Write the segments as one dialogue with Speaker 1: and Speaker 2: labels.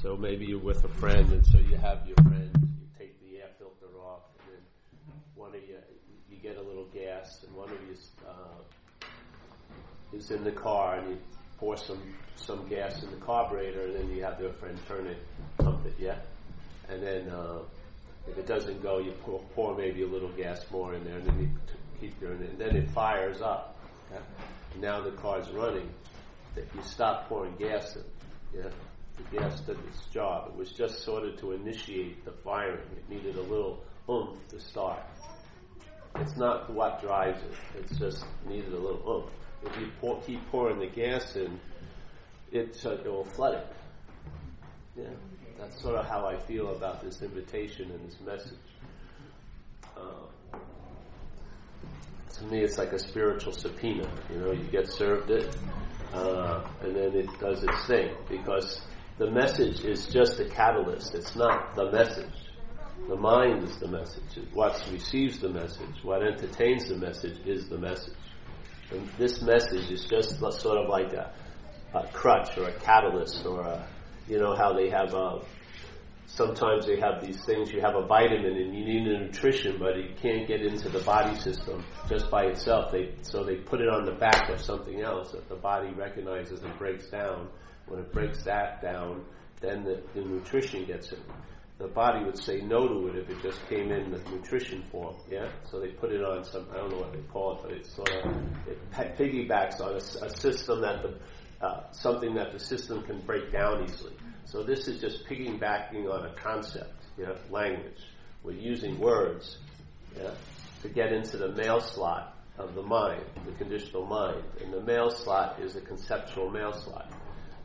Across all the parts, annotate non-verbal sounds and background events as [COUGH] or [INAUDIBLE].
Speaker 1: So maybe you're with a friend, and so you have your friend, you take the air filter off, and then one of you, you get a little gas, and one of you uh, is in the car, and you pour some some gas in the carburetor, and then you have your friend turn it, pump it, yeah, and then uh, if it doesn't go, you pour, pour maybe a little gas more in there, and then you t- keep doing it, and then it fires up. Yeah? Now the car's running. That you stop pouring gas in. Yeah gas did its job. It was just sort of to initiate the firing. It needed a little oomph to start. It's not what drives it. It's just needed a little oomph. If you pour, keep pouring the gas in, it, uh, it will flood it. Yeah, that's sort of how I feel about this invitation and this message. Uh, to me, it's like a spiritual subpoena. You know, you get served it, uh, and then it does its thing because the message is just a catalyst. It's not the message. The mind is the message. What receives the message, what entertains the message, is the message. And this message is just sort of like a, a crutch or a catalyst or a, you know how they have a, uh, sometimes they have these things, you have a vitamin and you need a nutrition, but it can't get into the body system just by itself. They, so they put it on the back of something else that the body recognizes and breaks down when it breaks that down, then the, the nutrition gets it. The body would say no to it if it just came in the nutrition form. Yeah, so they put it on some I don't know what they call it, but it's sort of it piggybacks on a, a system that the uh, something that the system can break down easily. So this is just piggybacking on a concept, yeah, language. We're using words, yeah, to get into the mail slot of the mind, the conditional mind, and the mail slot is a conceptual mail slot.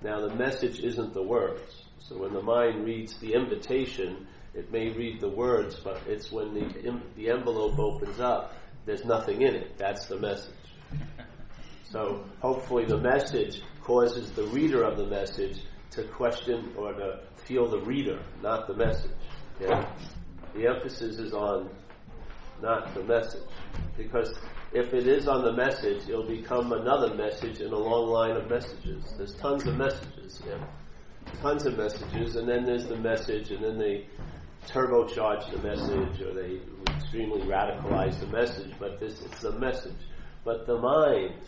Speaker 1: Now, the message isn't the words. So when the mind reads the invitation, it may read the words, but it's when the, the envelope opens up, there's nothing in it. That's the message. So hopefully the message causes the reader of the message to question or to feel the reader, not the message. Yeah? The emphasis is on not the message. Because if it is on the message, it'll become another message in a long line of messages. There's tons of messages, yeah. Tons of messages, and then there's the message, and then they turbocharge the message, or they extremely radicalize the message, but this is the message. But the mind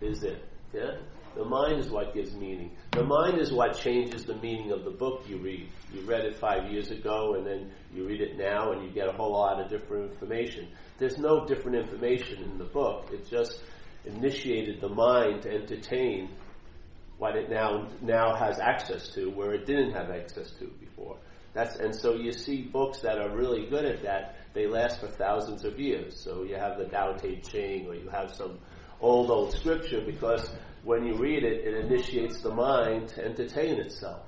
Speaker 1: is it, yeah? The mind is what gives meaning. The mind is what changes the meaning of the book you read. You read it five years ago, and then you read it now, and you get a whole lot of different information. There's no different information in the book. It just initiated the mind to entertain what it now now has access to, where it didn't have access to before. That's and so you see books that are really good at that. They last for thousands of years. So you have the Tao Te Ching, or you have some old old scripture because when you read it, it initiates the mind to entertain itself.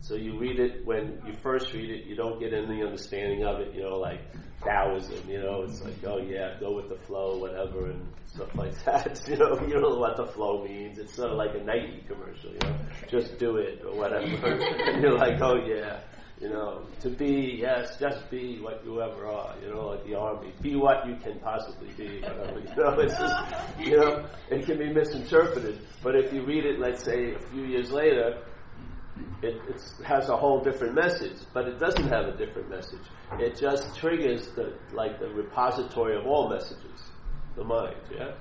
Speaker 1: So you read it when you first read it, you don't get any understanding of it, you know, like Taoism, you know, it's like, oh yeah, go with the flow, whatever, and stuff like [LAUGHS] that. You know, you don't know what the flow means. It's sort of like a Nike commercial, you know, just do it or whatever. [LAUGHS] and you're like, oh yeah, you know, to be, yes, just be what you ever are, you know, like the army. Be what you can possibly be, whatever, [LAUGHS] you know, it's just, you know, it can be misinterpreted. But if you read it, let's say, a few years later, it has a whole different message, but it doesn't have a different message. It just triggers the, like the repository of all messages, the mind, yeah?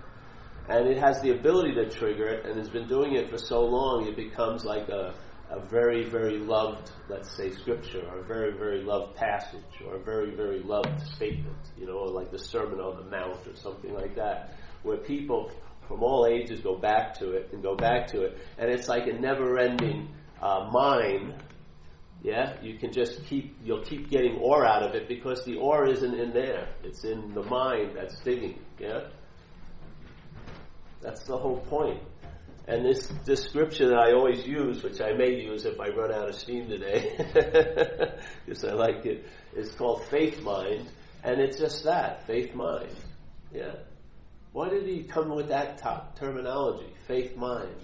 Speaker 1: And it has the ability to trigger it, and has been doing it for so long, it becomes like a, a very, very loved, let's say, scripture, or a very, very loved passage, or a very, very loved statement, you know, like the Sermon on the Mount or something like that, where people from all ages go back to it and go back to it, and it's like a never ending uh, mine. Yeah, you can just keep, you'll keep getting ore out of it because the ore isn't in there. It's in the mind that's digging. Yeah? That's the whole point. And this, scripture that I always use, which I may use if I run out of steam today, [LAUGHS] because I like it, is called faith mind. And it's just that, faith mind. Yeah. Why did he come with that top terminology, faith mind?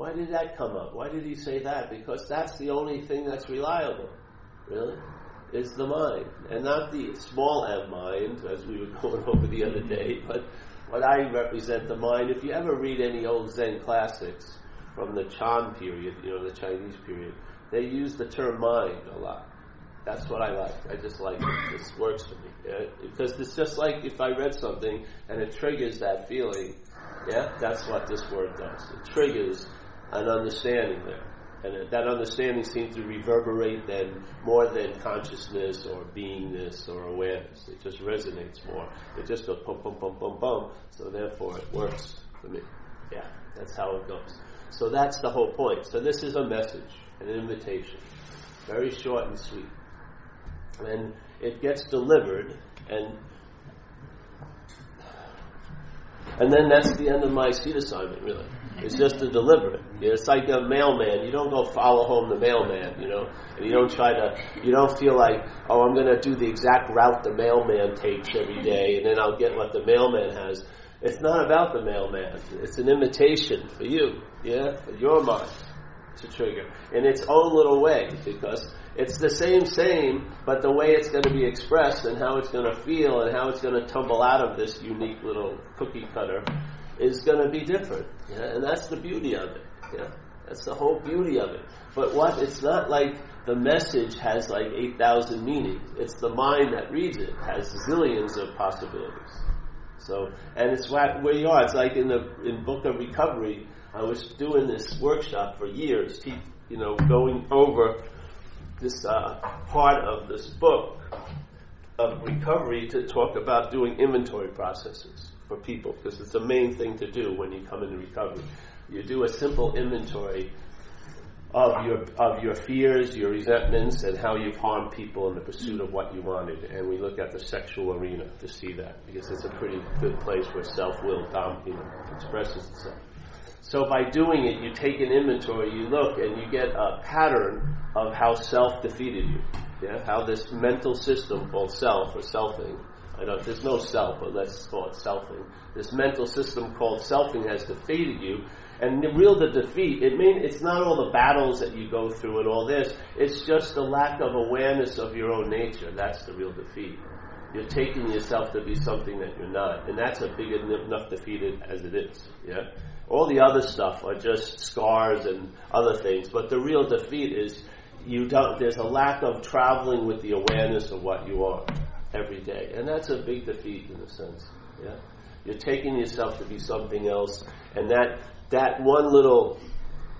Speaker 1: Why did that come up? Why did he say that? Because that's the only thing that's reliable, really, is the mind. And not the small m mind, as we were [LAUGHS] going over the other day, but what I represent the mind. If you ever read any old Zen classics, from the Chan period, you know, the Chinese period, they use the term mind a lot. That's what I like. I just like it. This works for me. Yeah? Because it's just like if I read something and it triggers that feeling, yeah, that's what this word does. It triggers an understanding there. And that understanding seems to reverberate then more than consciousness or beingness or awareness. It just resonates more. It just goes pum pum pum pum pum. So therefore it works for me. Yeah, that's how it goes. So that's the whole point. So this is a message, an invitation. Very short and sweet. And it gets delivered and and then that's the end of my seat assignment, really. It's just to deliver it. It's like a mailman. You don't go follow home the mailman, you know, and you don't try to, you don't feel like, oh, I'm going to do the exact route the mailman takes every day, and then I'll get what the mailman has. It's not about the mailman. It's an invitation for you, yeah, for your mind to trigger in its own little way because it's the same same, but the way it's going to be expressed and how it's going to feel and how it's going to tumble out of this unique little cookie cutter is going to be different. Yeah? And that's the beauty of it. Yeah? That's the whole beauty of it. But what? It's not like the message has like 8,000 meanings. It's the mind that reads it has zillions of possibilities. So, and it's where you are. It's like in the in Book of Recovery. I was doing this workshop for years, you know, going over this uh, part of this book of recovery to talk about doing inventory processes for people because it's the main thing to do when you come into recovery. You do a simple inventory of your of your fears, your resentments, and how you've harmed people in the pursuit of what you wanted. And we look at the sexual arena to see that because it's a pretty good place where self will dom- you know, expresses itself. So by doing it, you take an inventory, you look, and you get a pattern of how self defeated you. Yeah, how this mental system called self or selfing I know there's no self, but let's call it selfing. This mental system called selfing has defeated you. And the real the defeat, it mean it's not all the battles that you go through and all this. It's just the lack of awareness of your own nature. That's the real defeat. You're taking yourself to be something that you're not, and that's a big enough defeated as it is. Yeah. All the other stuff are just scars and other things, but the real defeat is you don't. There's a lack of traveling with the awareness of what you are every day. And that's a big defeat in a sense. Yeah? You're taking yourself to be something else, and that that one little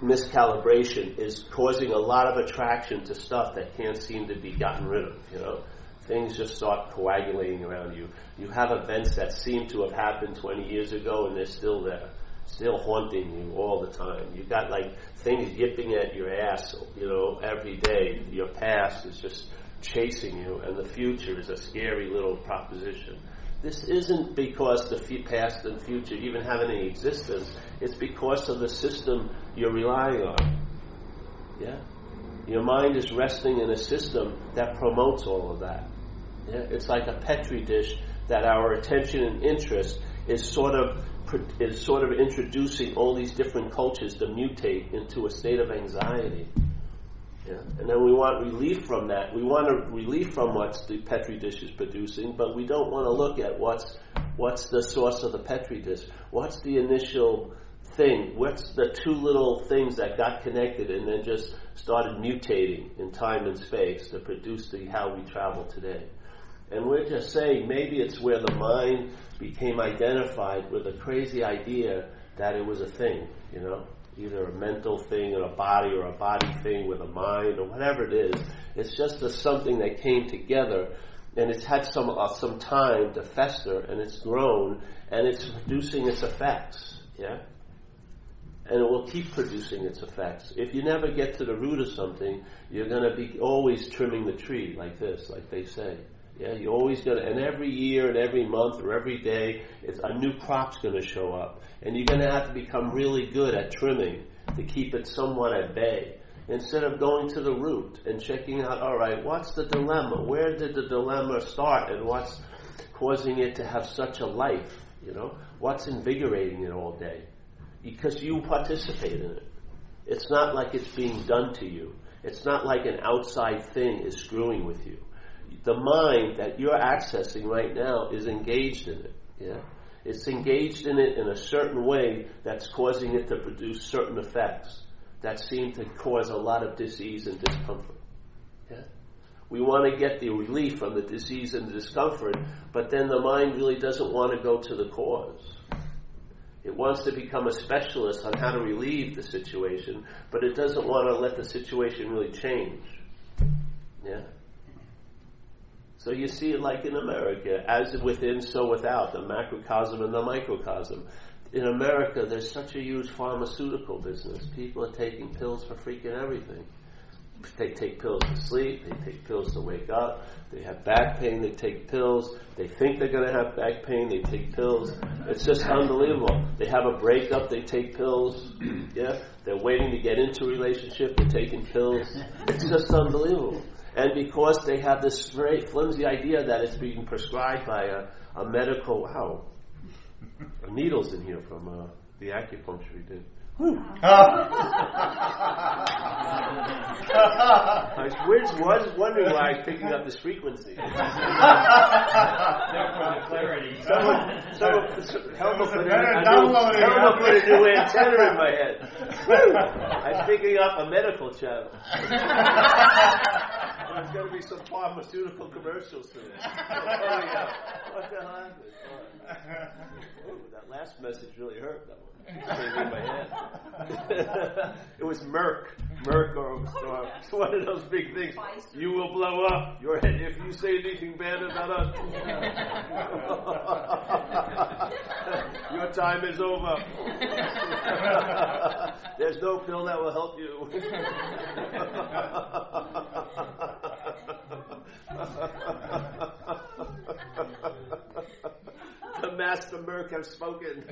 Speaker 1: miscalibration is causing a lot of attraction to stuff that can't seem to be gotten rid of, you know. Things just start coagulating around you. You have events that seem to have happened 20 years ago and they're still there, still haunting you all the time. You've got like things yipping at your ass, you know, every day. Your past is just chasing you, and the future is a scary little proposition. This isn't because the past and future even have any existence. It's because of the system you're relying on. Yeah? Your mind is resting in a system that promotes all of that. Yeah? It's like a petri dish that our attention and interest is sort of is sort of introducing all these different cultures to mutate into a state of anxiety. Yeah. And then we want relief from that. We want a relief from what the petri dish is producing, but we don't want to look at what's what's the source of the petri dish. What's the initial thing? What's the two little things that got connected and then just started mutating in time and space to produce the how we travel today? And we're just saying maybe it's where the mind became identified with a crazy idea that it was a thing, you know? Either a mental thing or a body or a body thing with a mind or whatever it is. It's just a, something that came together and it's had some uh, some time to fester and it's grown and it's producing its effects. Yeah, and it will keep producing its effects. If you never get to the root of something, you're going to be always trimming the tree like this, like they say. Yeah, you're always going to, and every year and every month or every day, it's, a new crop's going to show up. And you're going to have to become really good at trimming to keep it somewhat at bay. Instead of going to the root and checking out, all right, what's the dilemma? Where did the dilemma start and what's causing it to have such a life? You know, what's invigorating it all day? Because you participate in it. It's not like it's being done to you. It's not like an outside thing is screwing with you the mind that you're accessing right now is engaged in it. Yeah, It's engaged in it in a certain way that's causing it to produce certain effects that seem to cause a lot of disease and discomfort. Yeah? We want to get the relief from the disease and the discomfort, but then the mind really doesn't want to go to the cause. It wants to become a specialist on how to relieve the situation, but it doesn't want to let the situation really change. Yeah? So you see it like in America, as within, so without, the macrocosm and the microcosm. In America, there's such a huge pharmaceutical business. People are taking pills for freaking everything. They take pills to sleep, they take pills to wake up, they have back pain, they take pills, they think they're going to have back pain, they take pills. It's just unbelievable. They have a breakup, they take pills. Yeah, they're waiting to get into a relationship, they're taking pills. It's just unbelievable. And because they have this very flimsy idea that it's being prescribed by a, a medical, wow, [LAUGHS] needles in here from uh, the acupuncture we did. [LAUGHS] I was, was wondering why I was picking up this frequency.
Speaker 2: clarity. [LAUGHS]
Speaker 1: Someone, someone, Helma put, a, a new, Helma put a new antenna in my head. I'm picking up a medical channel. There's going to be some pharmaceutical commercials soon. [LAUGHS] Oh, yeah. What the hell happened? Oh, that last message really hurt. That one. It came in my head. [LAUGHS] it was Merck. Merck or, or oh, one of those big things. You will blow up. Your head if you say anything bad about us. [LAUGHS] Your time is over. There's no pill that will help you. Master Merck has spoken.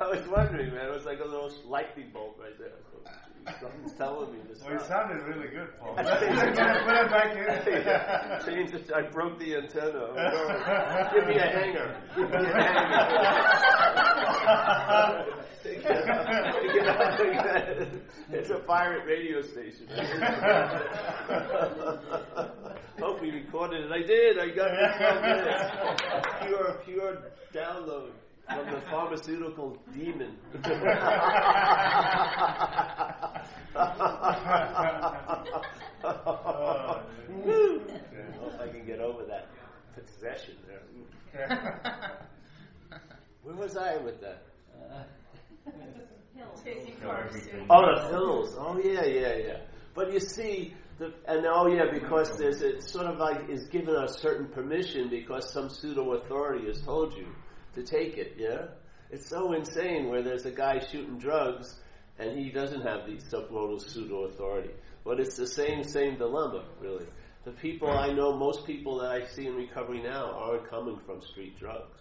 Speaker 1: I was wondering, man. It was like a little lightning bolt right there. Something's telling me this.
Speaker 3: Well, it sounded really good, Paul. [LAUGHS]
Speaker 1: I
Speaker 3: Put it back in. [LAUGHS]
Speaker 1: yeah, change it. I broke the antenna. Oh. Give me a hanger. Give me a hanger. [LAUGHS] Take it out. Take it out. Take it out. It's a pirate radio station. [LAUGHS] Hope we recorded it. I did. I got it. in 12 minutes. Pure, pure download from the pharmaceutical demon. Woo. [LAUGHS] I hope I can get over that possession there. [LAUGHS] Where was I with that? Uh, Oh, the hills. Oh, yeah, yeah, yeah. But you see, the, and oh, yeah, because there's it sort of like is given a certain permission because some pseudo authority has told you to take it. Yeah, it's so insane where there's a guy shooting drugs and he doesn't have the submodal pseudo authority. But it's the same same dilemma, really. The people I know, most people that I see in recovery now aren't coming from street drugs.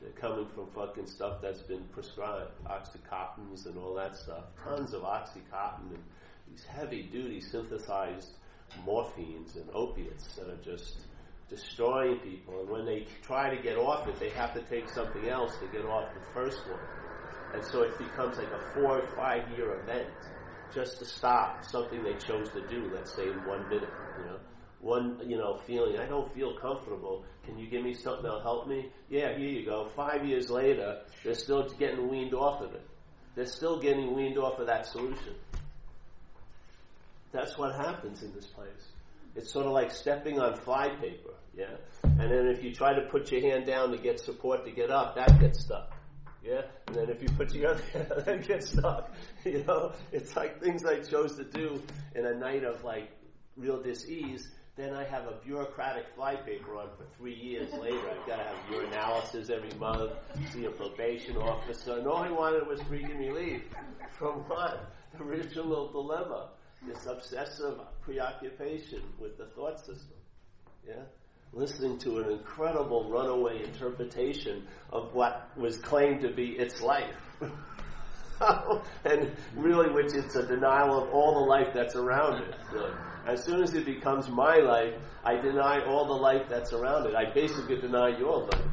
Speaker 1: They're coming from fucking stuff that's been prescribed, oxycontins and all that stuff. Tons of oxycontin and these heavy duty synthesized morphines and opiates that are just destroying people. And when they try to get off it, they have to take something else to get off the first one. And so it becomes like a four or five year event just to stop something they chose to do, let's say in one minute, you know. One, you know, feeling, I don't feel comfortable. Can you give me something that'll help me? Yeah, here you go. Five years later, they're still getting weaned off of it. They're still getting weaned off of that solution. That's what happens in this place. It's sort of like stepping on flypaper, yeah? And then if you try to put your hand down to get support to get up, that gets stuck. Yeah? And then if you put your other [LAUGHS] hand, that gets stuck. [LAUGHS] You know? It's like things I chose to do in a night of like real dis-ease, then I have a bureaucratic flypaper on for three years later. I've got to have urinalysis every month, see a probation officer, and all I wanted was freaking relief from what? The original dilemma. This obsessive preoccupation with the thought system. Yeah? Listening to an incredible runaway interpretation of what was claimed to be its life. [LAUGHS] [LAUGHS] and really, which it's a denial of all the life that's around it. Really. As soon as it becomes my life, I deny all the life that's around it. I basically deny your life.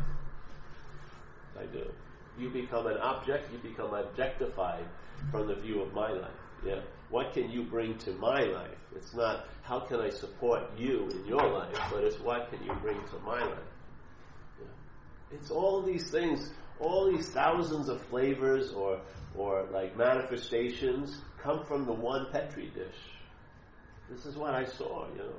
Speaker 1: I do. You become an object, you become objectified from the view of my life. Yeah. What can you bring to my life? It's not how can I support you in your life, but it's what can you bring to my life. Yeah. It's all these things, all these thousands of flavors or or like manifestations come from the one petri dish. This is what I saw, you know.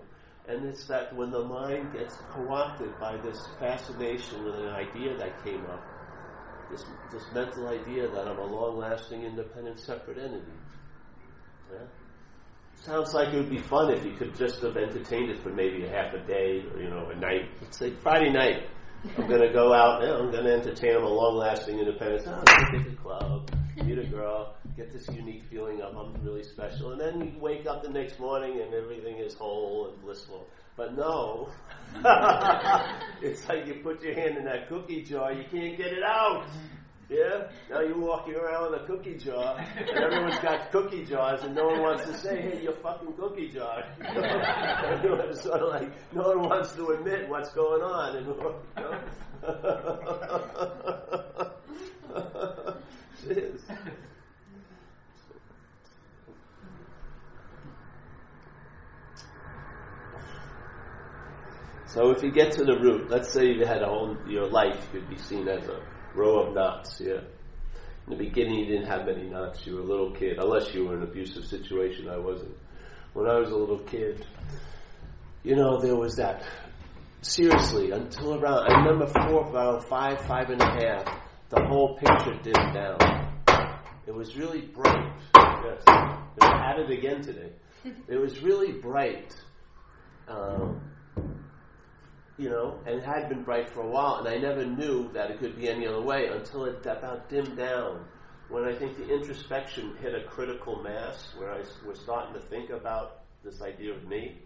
Speaker 1: And it's that when the mind gets co-opted by this fascination with an idea that came up, this, this mental idea that I'm a long-lasting, independent, separate entity. Yeah? Sounds like it would be fun if you could just have entertained it for maybe a half a day or, you know, a night. Let's say Friday night. I'm going to go out, and I'm going to entertain them a long-lasting independence. Oh, I'm to the club, meet a girl, get this unique feeling of I'm really special, and then you wake up the next morning and everything is whole and blissful. But no, [LAUGHS] it's like you put your hand in that cookie jar, you can't get it out. Yeah? Now you're walking around with a cookie jar, and everyone's got cookie jars, and no one wants to say, hey, your fucking cookie jar. [LAUGHS] Everyone's sort of like, no one wants to admit what's going on. And, you know? [LAUGHS] So if you get to the root, let's say you had a whole your life could be seen as a row of knots. Yeah. In the beginning, you didn't have many knots. You were a little kid, unless you were in an abusive situation. I wasn't. When I was a little kid, you know, there was that. Seriously, until around, I remember four, around five, five and a half, the whole picture dimmed down. It was really bright. Yes, had it again today. [LAUGHS] It was really bright. Um, you know, and it had been bright for a while, and I never knew that it could be any other way until it about dimmed down. When I think the introspection hit a critical mass, where I was starting to think about this idea of me,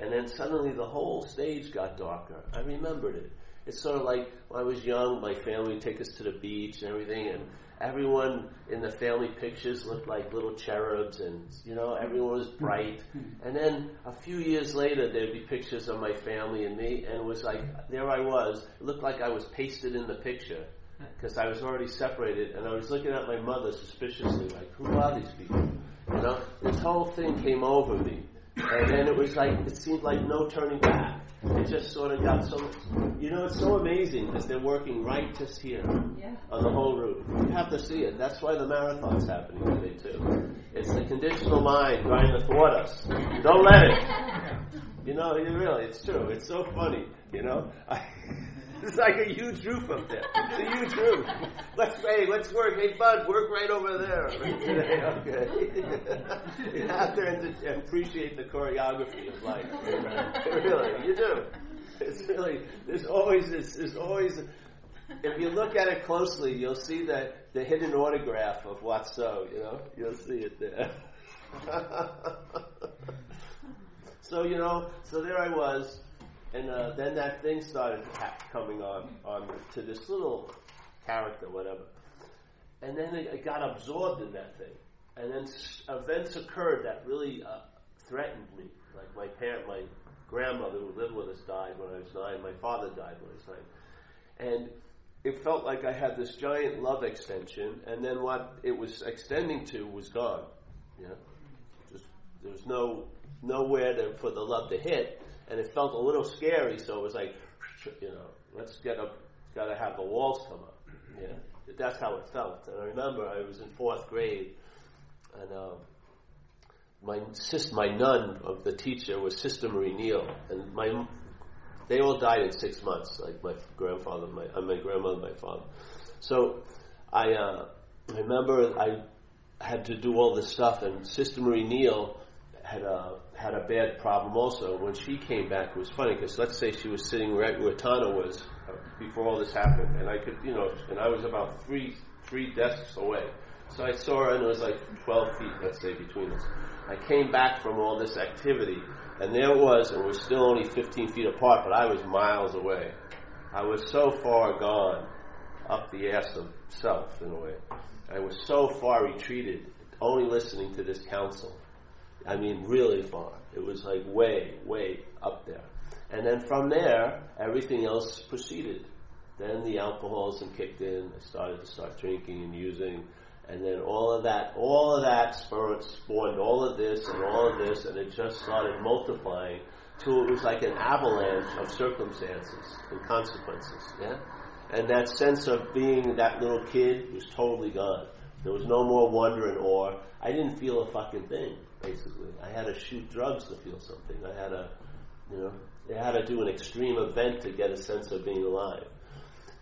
Speaker 1: and then suddenly the whole stage got darker. I remembered it. It's sort of like when I was young, my family would take us to the beach and everything, and everyone in the family pictures looked like little cherubs and you know everyone was bright. [LAUGHS] And then a few years later there'd be pictures of my family and me and it was like there i was. It looked like i was pasted in the picture [LAUGHS] because i was already separated and i was looking at my mother suspiciously like who are these people? You know? This whole thing came over me. And then it was like it seemed like no turning back it just sort of got so, you know, it's so amazing because they're working right just here yeah. on the whole route. You have to see it. That's why the marathon's happening today too. It's the conditional mind trying to thwart us. Don't let it. You know, you really, it's true. It's so funny. You know, [LAUGHS] I, [LAUGHS] it's like a huge roof up there. It's a huge roof. Let's hey, let's work. Hey, bud, work right over there. [LAUGHS] okay. [LAUGHS] you have to appreciate the choreography of life. really, you do. It's really there's always this. There's always. If you look at it closely, you'll see that the hidden autograph of Watso. You know, you'll see it there. so you know, so there I was and uh, then that thing started coming on on to this little character, whatever. And then it, it got absorbed in that thing. And then events occurred that really uh, threatened me. Like my parent, my grandmother who lived with us died when I was nine. My father died when I was nine. And it felt like I had this giant love extension, and then what it was extending to was gone. Know, just there was no nowhere to, for the love to hit and it felt a little scary. So it was like, you know, let's get up, got to have the walls come up. Yeah, that's how it felt. And I remember I was in fourth grade, and uh, my sis, my nun of the teacher was Sister Marie Neal, and my they all died in six months, like my grandfather, my uh, my grandmother, my father. So I uh, remember I had to do all this stuff, and Sister Marie Neal had a had a bad problem also. When she came back, it was funny because let's say she was sitting right where Tana was uh, before all this happened, and I could, you know, and I was about three three desks away. So I saw her, and it was like 12 feet, let's say, between us. I came back from all this activity, and there it was, and we're still only 15 feet apart, but I was miles away. I was so far gone up the ass of self, in a way. I was so far retreated, only listening to this counsel. I mean, really far. It was like way, way up there. And then from there, everything else proceeded. Then the alcoholism kicked in. I started to start drinking and using. And then all of that, all of that spawned all of this and all of this, and it just started multiplying till it was like an avalanche of circumstances and consequences. Yeah, and that sense of being that little kid was totally gone. There was no more wonder and awe. I didn't feel a fucking thing. Basically, I had to shoot drugs to feel something. I had to, you know, I had to do an extreme event to get a sense of being alive.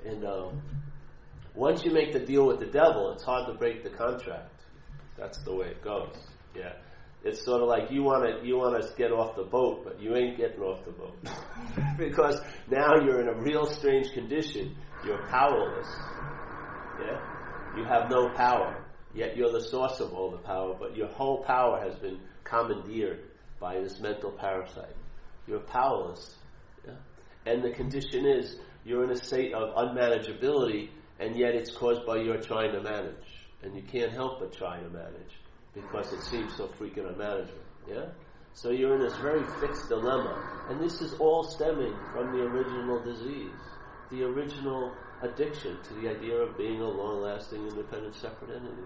Speaker 1: And um, once you make the deal with the devil, it's hard to break the contract. That's the way it goes. Yeah. It's sort of like you want to you want to get off the boat, but you ain't getting off the boat [LAUGHS] because now you're in a real strange condition. You're powerless. Yeah. You have no power. Yet you're the source of all the power, but your whole power has been commandeered by this mental parasite. You're powerless. Yeah? And the condition is you're in a state of unmanageability and yet it's caused by your trying to manage. And you can't help but try to manage because it seems so freaking unmanageable. Yeah? So you're in this very fixed dilemma. And this is all stemming from the original disease, the original addiction to the idea of being a long lasting, independent, separate entity.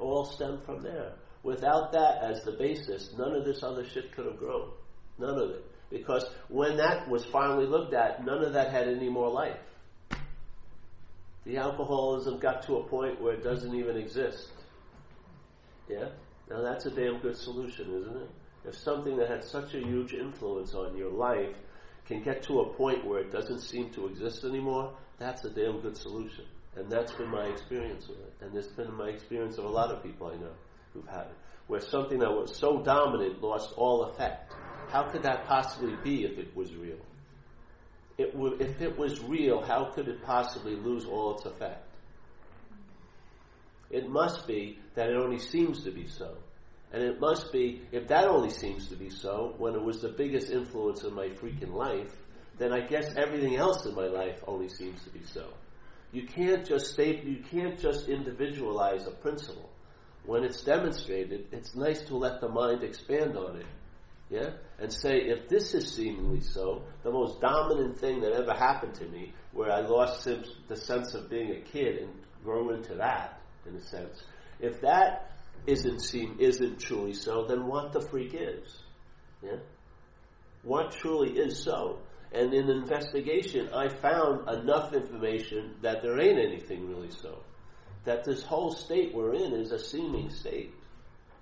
Speaker 1: All stemmed from there. Without that as the basis, none of this other shit could have grown. None of it. Because when that was finally looked at, none of that had any more life the alcoholism got to a point where it doesn't even exist. Yeah? Now that's a damn good solution, isn't it? If something that had such a huge influence on your life can get to a point where it doesn't seem to exist anymore, that's a damn good solution. And that's been my experience with it. And it's been my experience of a lot of people I know who've had it. Where something that was so dominant lost all effect. How could that possibly be if it was real? it would, if it was real, how could it possibly lose all its effect? It must be that it only seems to be so. And it must be, if that only seems to be so, when it was the biggest influence in my freaking life, then I guess everything else in my life only seems to be so. You can't just state, you can't just individualize a principle. When it's demonstrated, it's nice to let the mind expand on it yeah? And say, if this is seemingly so, the most dominant thing that ever happened to me, where I lost the sense of being a kid and grow into that, in a sense, if that isn't seem isn't truly so, then what the freak is? Yeah? What truly is so? And in investigation, I found enough information that there ain't anything really so. That this whole state we're in is a seeming state.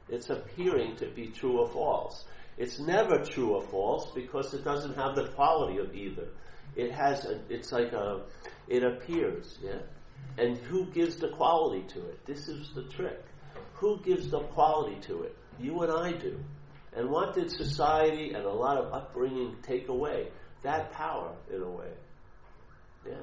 Speaker 1: It's appearing to be true or false. It's never true or false because it doesn't have the quality of either. It has, a, it's like a, it appears, yeah? And who gives the quality to it? This is the trick. Who gives the quality to it? You and I do. And what did society and a lot of upbringing take away? That power, in a way. Yeah.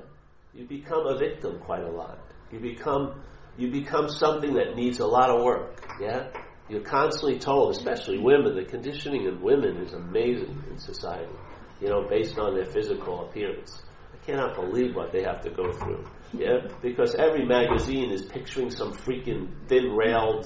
Speaker 1: You become a victim quite a lot. You become, you become something that needs a lot of work. Yeah. You're constantly told, especially women, the conditioning of women is amazing in society, you know, based on their physical appearance. I cannot believe what they have to go through. Yeah? Because every magazine is picturing some freaking thin railed,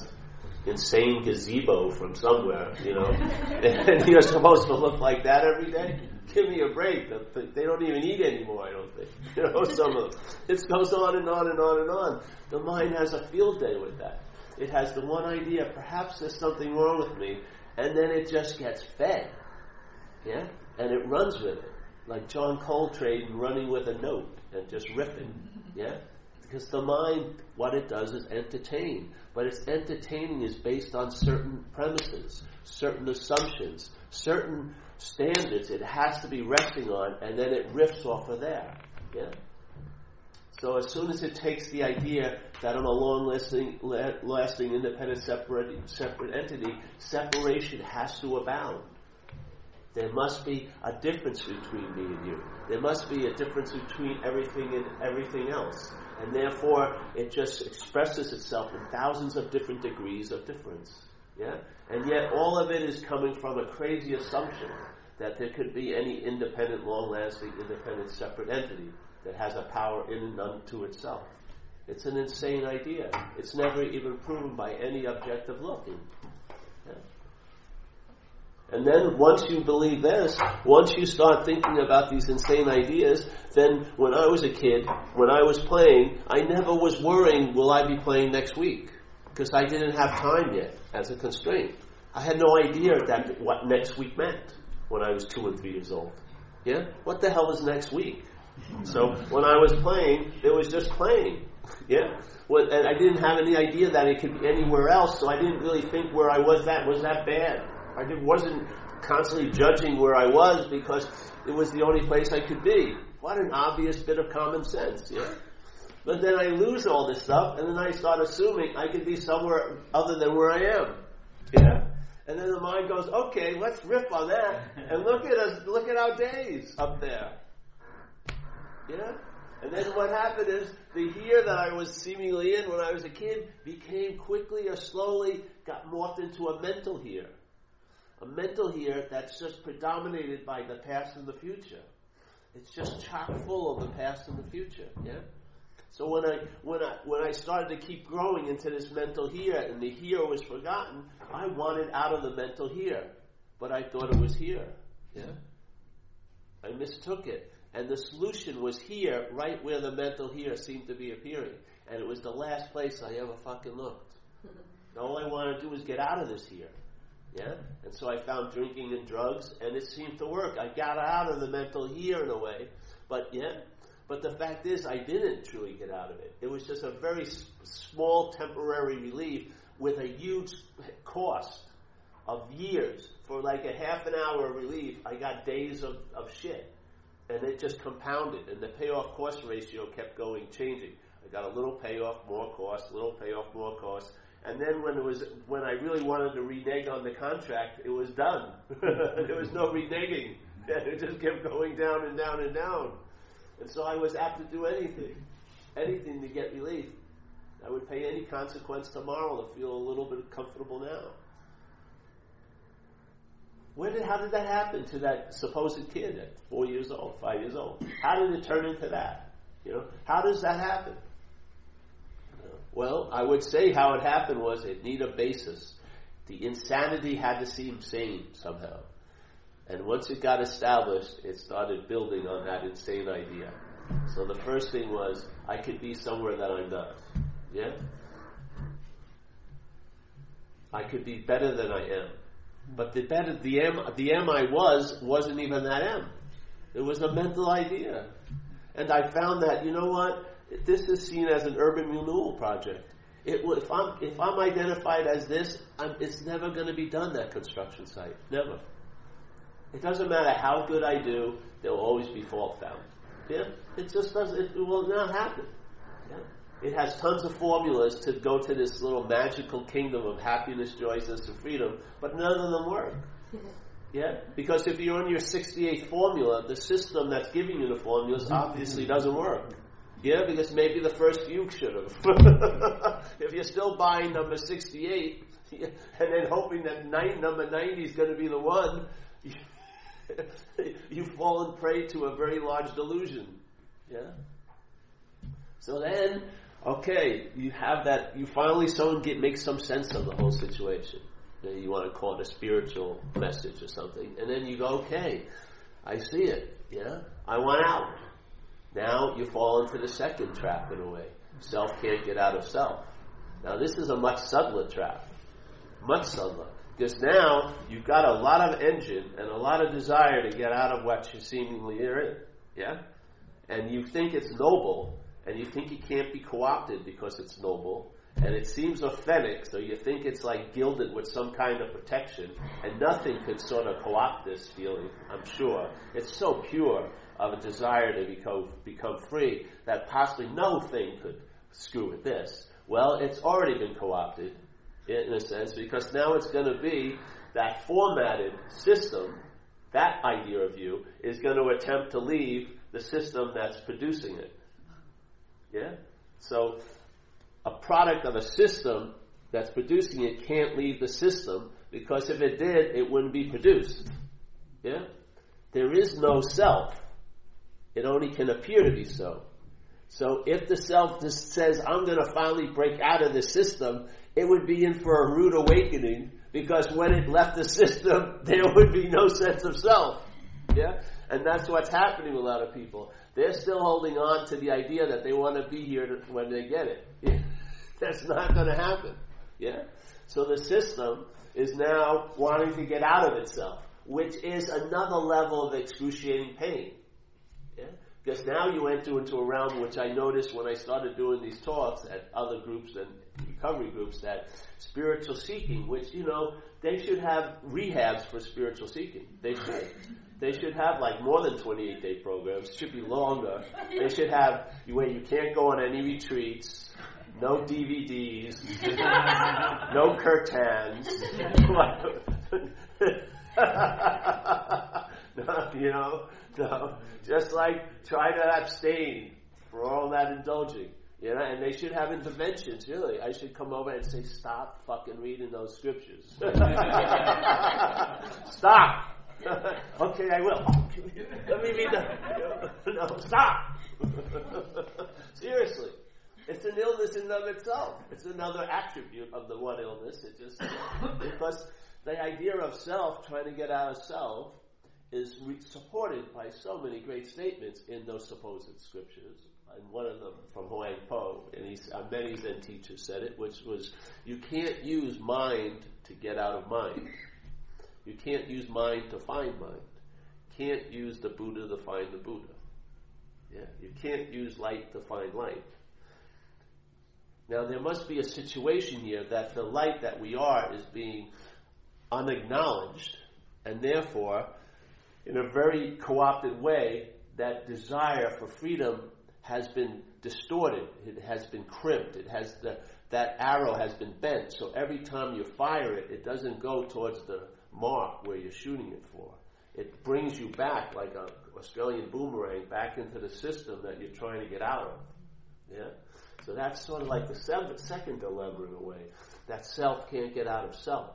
Speaker 1: insane gazebo from somewhere, you know. [LAUGHS] and you're supposed to look like that every day? Give me a break. They don't even eat anymore, I don't think. [LAUGHS] You know, some of them. It goes on and on and on and on. The mind has a field day with that. It has the one idea, perhaps there's something wrong with me, and then it just gets fed. Yeah? And it runs with it. Like John Coltrane running with a note and just ripping. Yeah? Because the mind, what it does is entertain. But its entertaining is based on certain premises, certain assumptions, certain standards it has to be resting on, and then it riffs off of there. Yeah? So as soon as it takes the idea that I'm a long-lasting, lasting, independent, separate, separate entity, separation has to abound. There must be a difference between me and you. There must be a difference between everything and everything else. And therefore, it just expresses itself in thousands of different degrees of difference. Yeah? And yet, all of it is coming from a crazy assumption that there could be any independent, long lasting, independent, separate entity that has a power in and unto itself. It's an insane idea. It's never even proven by any objective looking. Yeah. And then once you believe this, once you start thinking about these insane ideas, then when I was a kid, when I was playing, I never was worrying, will I be playing next week? Because I didn't have time yet as a constraint. I had no idea that what next week meant when I was two and three years old. Yeah? What the hell is next week? So when I was playing, it was just playing. Yeah? Well, and I didn't have any idea that it could be anywhere else, so I didn't really think where I was that was that bad. I wasn't constantly judging where I was because it was the only place I could be. What an obvious bit of common sense, yeah? But then I lose all this stuff, and then I start assuming I could be somewhere other than where I am. Yeah? And then the mind goes, okay, let's riff on that, and look at us, look at our days up there. Yeah? And then what happened is the here that I was seemingly in when I was a kid became quickly or slowly got morphed into a mental here a mental here that's just predominated by the past and the future. It's just chock full of the past and the future. Yeah. So when I when I when I started to keep growing into this mental here, and the here was forgotten, I wanted out of the mental here, but I thought it was here. Yeah. I mistook it, and the solution was here, right where the mental here seemed to be appearing, and it was the last place I ever fucking looked. [LAUGHS] all I wanted to do was get out of this here. Yeah? And so I found drinking and drugs, and it seemed to work. I got out of the mental here in a way. But yeah, but the fact is, I didn't truly get out of it. It was just a very small temporary relief with a huge cost of years. For like a half an hour relief, I got days of, of shit. And it just compounded, and the payoff cost ratio kept going, changing. I got a little payoff, more cost, little payoff, more cost and then when it was when I really wanted to renege on the contract, it was done. [LAUGHS] there was no reneging. [LAUGHS] It just kept going down and down and down. And so I was apt to do anything, anything to get relief. I would pay any consequence tomorrow to feel a little bit comfortable now. Where did, how did that happen to that supposed kid at four years old, five years old? How did it turn into that? You know, how does that happen? Well, I would say how it happened was it needed a basis. The insanity had to seem sane somehow. And once it got established, it started building on that insane idea. So the first thing was, I could be somewhere that I'm not. Yeah? I could be better than I am. But the better, the M, the M I was, wasn't even that M. It was a mental idea. And I found that, you know what? this is seen as an urban renewal project. It, if I'm if I'm identified as this, I'm, it's never going to be done that construction site. Never. It doesn't matter how good I do. There will always be fault found. Yeah, it just doesn't. It, will not happen. Yeah? It has tons of formulas to go to this little magical kingdom of happiness, joyousness, and freedom, but none of them work. Yeah, because if you're on your 68th formula, the system that's giving you the formulas obviously doesn't work. Yeah, because maybe the first few should have. [LAUGHS] if you're still buying number 68 [LAUGHS] and then hoping that nine, number 90 is going to be the one, [LAUGHS] you've fallen prey to a very large delusion. Yeah? So then, okay, you have that, you finally someone get, make some sense of the whole situation. You, you want to call it a spiritual message or something. And then you go, okay, I see it. Yeah? I want out. Now you fall into the second trap in a way. Self can't get out of self. Now this is a much subtler trap. Much subtler. Because now you've got a lot of engine and a lot of desire to get out of what you seemingly are in. Yeah? And you think it's noble, and you think it can't be co-opted because it's noble, and it seems authentic, so you think it's like gilded with some kind of protection, and nothing could sort of co-opt this feeling, I'm sure. It's so pure of a desire to become, become free that possibly no thing could screw with this. Well, it's already been co-opted in a sense because now it's going to be that formatted system, that idea of you, is going to attempt to leave the system that's producing it. Yeah? So, a product of a system that's producing it can't leave the system because if it did, it wouldn't be produced. Yeah? There is no self. It only can appear to be so. So if the self just says, I'm going to finally break out of this system, it would be in for a rude awakening Because when it left the [LAUGHS] system, there would be no sense of self. Yeah? And that's what's happening with a lot of people. They're still holding on to the idea that they want to be here to, when they get it. [LAUGHS] that's not going to happen. Yeah? So the system is now wanting to get out of itself, which is another level of excruciating pain. Yeah? Because now you enter into a realm which I noticed when I started doing these talks at other groups and recovery groups that spiritual seeking, which, you know, they should have rehabs for spiritual seeking. They should. They should have like more than 28 day programs. It should be longer. They should have where you can't go on any retreats, no DVDs, no curtains. [LAUGHS] no, you know, no. Just like try to abstain for all that indulging. You know, and they should have interventions, really. I should come over and say, stop fucking reading those scriptures. [LAUGHS] stop! [LAUGHS] okay, I will. [LAUGHS] Let me read the. No, stop! Seriously. It's an illness in and of itself. It's another attribute of the one illness. It just, because the idea of self, trying to get out of self, is re- supported by so many great statements in those supposed scriptures. And one of them from Huang Po, and he's, uh, many Zen teachers said it, which was, you can't use mind to get out of mind. You can't use mind to find mind. Can't use the Buddha to find the Buddha. Yeah, you can't use light to find light. Now there must be a situation here that the light that we are is being unacknowledged, and therefore, in a very co-opted way, that desire for freedom has been distorted. It has been crimped. It has the, that arrow has been bent. So every time you fire it, it doesn't go towards the mark where you're shooting it for. It brings you back like an Australian boomerang back into the system that you're trying to get out of. Yeah. So that's sort of like the second dilemma in a way. That self can't get out of self.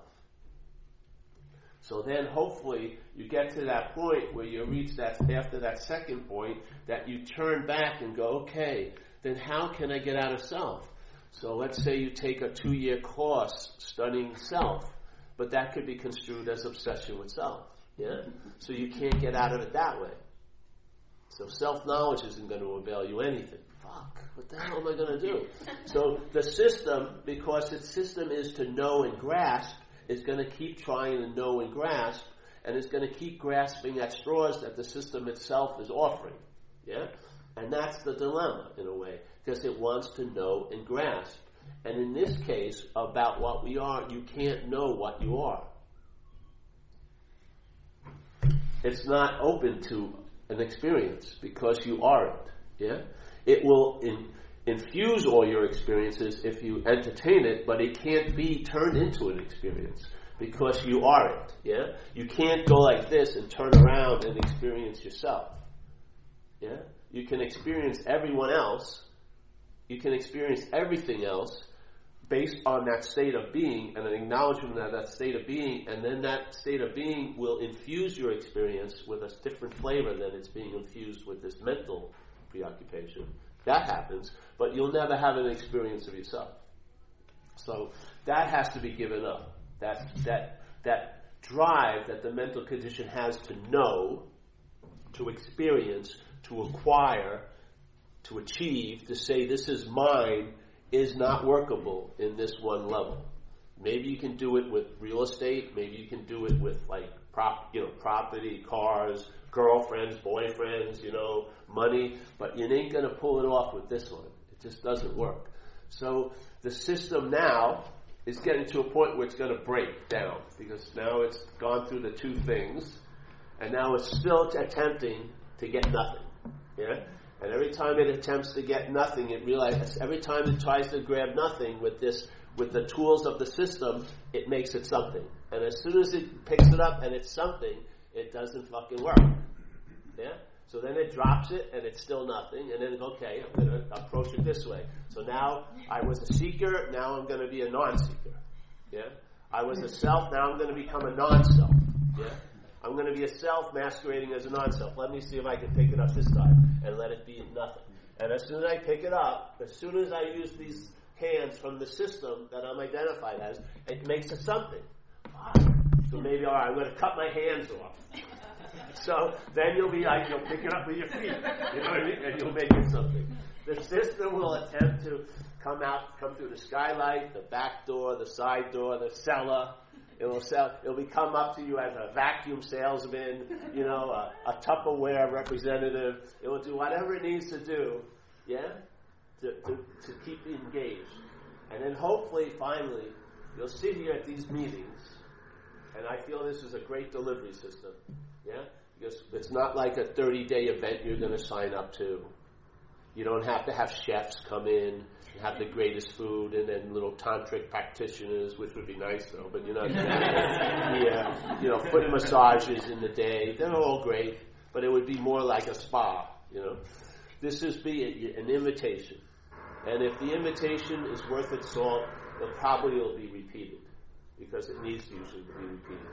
Speaker 1: So then hopefully you get to that point where you reach that, after that second point, that you turn back and go, okay, then how can I get out of self? So let's say you take a two year course studying self, but that could be construed as obsession with self. Yeah? So you can't get out of it that way. So self knowledge isn't going to avail you anything. Fuck, what the hell am I going to do? So the system, because its system is to know and grasp, is going to keep trying to know and grasp, and is going to keep grasping at straws that the system itself is offering. Yeah? And that's the dilemma, in a way, because it wants to know and grasp. And in this case, about what we are, you can't know what you are. It's not open to an experience because you aren't. Yeah? It will in, infuse all your experiences if you entertain it, but it can't be turned into an experience because you are it. Yeah? You can't go like this and turn around and experience yourself. Yeah? You can experience everyone else. You can experience everything else based on that state of being and an acknowledgement of that state of being, and then that state of being will infuse your experience with a different flavor than it's being infused with this mental preoccupation. That happens, but you'll never have an experience of yourself. So that has to be given up. That that that drive that the mental condition has to know, to experience, to acquire, to achieve, to say this is mine is not workable in this one level. Maybe you can do it with real estate, maybe you can do it with like prop, you know, property, cars, girlfriends, boyfriends, you know, money, but you ain't going to pull it off with this one. It just doesn't work. So the system now is getting to a point where it's going to break down because now it's gone through the two things and now it's still attempting to get nothing. Yeah? And every time it attempts to get nothing, it realizes every time it tries to grab nothing with this with the tools of the system, it makes it something. And as soon as it picks it up and it's something, it doesn't fucking work. Yeah? So then it drops it and it's still nothing, and then okay, I'm going to approach it this way. So now I was a seeker, now I'm going to be a non-seeker. Yeah? I was a self, now I'm going to become a non-self. Yeah? I'm going to be a self masquerading as a non-self. Let me see if I can pick it up this time and let it be nothing. And as soon as I pick it up, as soon as I use these hands from the system that I'm identified as, it makes a something. So maybe, all right, I'm going to cut my hands off. So then you'll be like, you'll pick it up with your feet. You know what I mean? And you'll make it something. The system will attempt to come out, come through the skylight, the back door, the side door, the cellar. It will sell. It will come up to you as a vacuum salesman, you know, a, a Tupperware representative. It will do whatever it needs to do, yeah, to, to, to keep you engaged. And then hopefully, finally, you'll sit here at these meetings, and I feel this is a great delivery system, yeah, because it's not like a 30-day event you're going to sign up to. You don't have to have chefs come in and have the greatest food and then little tantric practitioners, which would be nice though, but you know, [LAUGHS] yeah, you know, foot massages in the day. They're all great, but it would be more like a spa, you know. This is be an invitation. And if the invitation is worth its salt, it probably will be repeated because it needs usually to be repeated.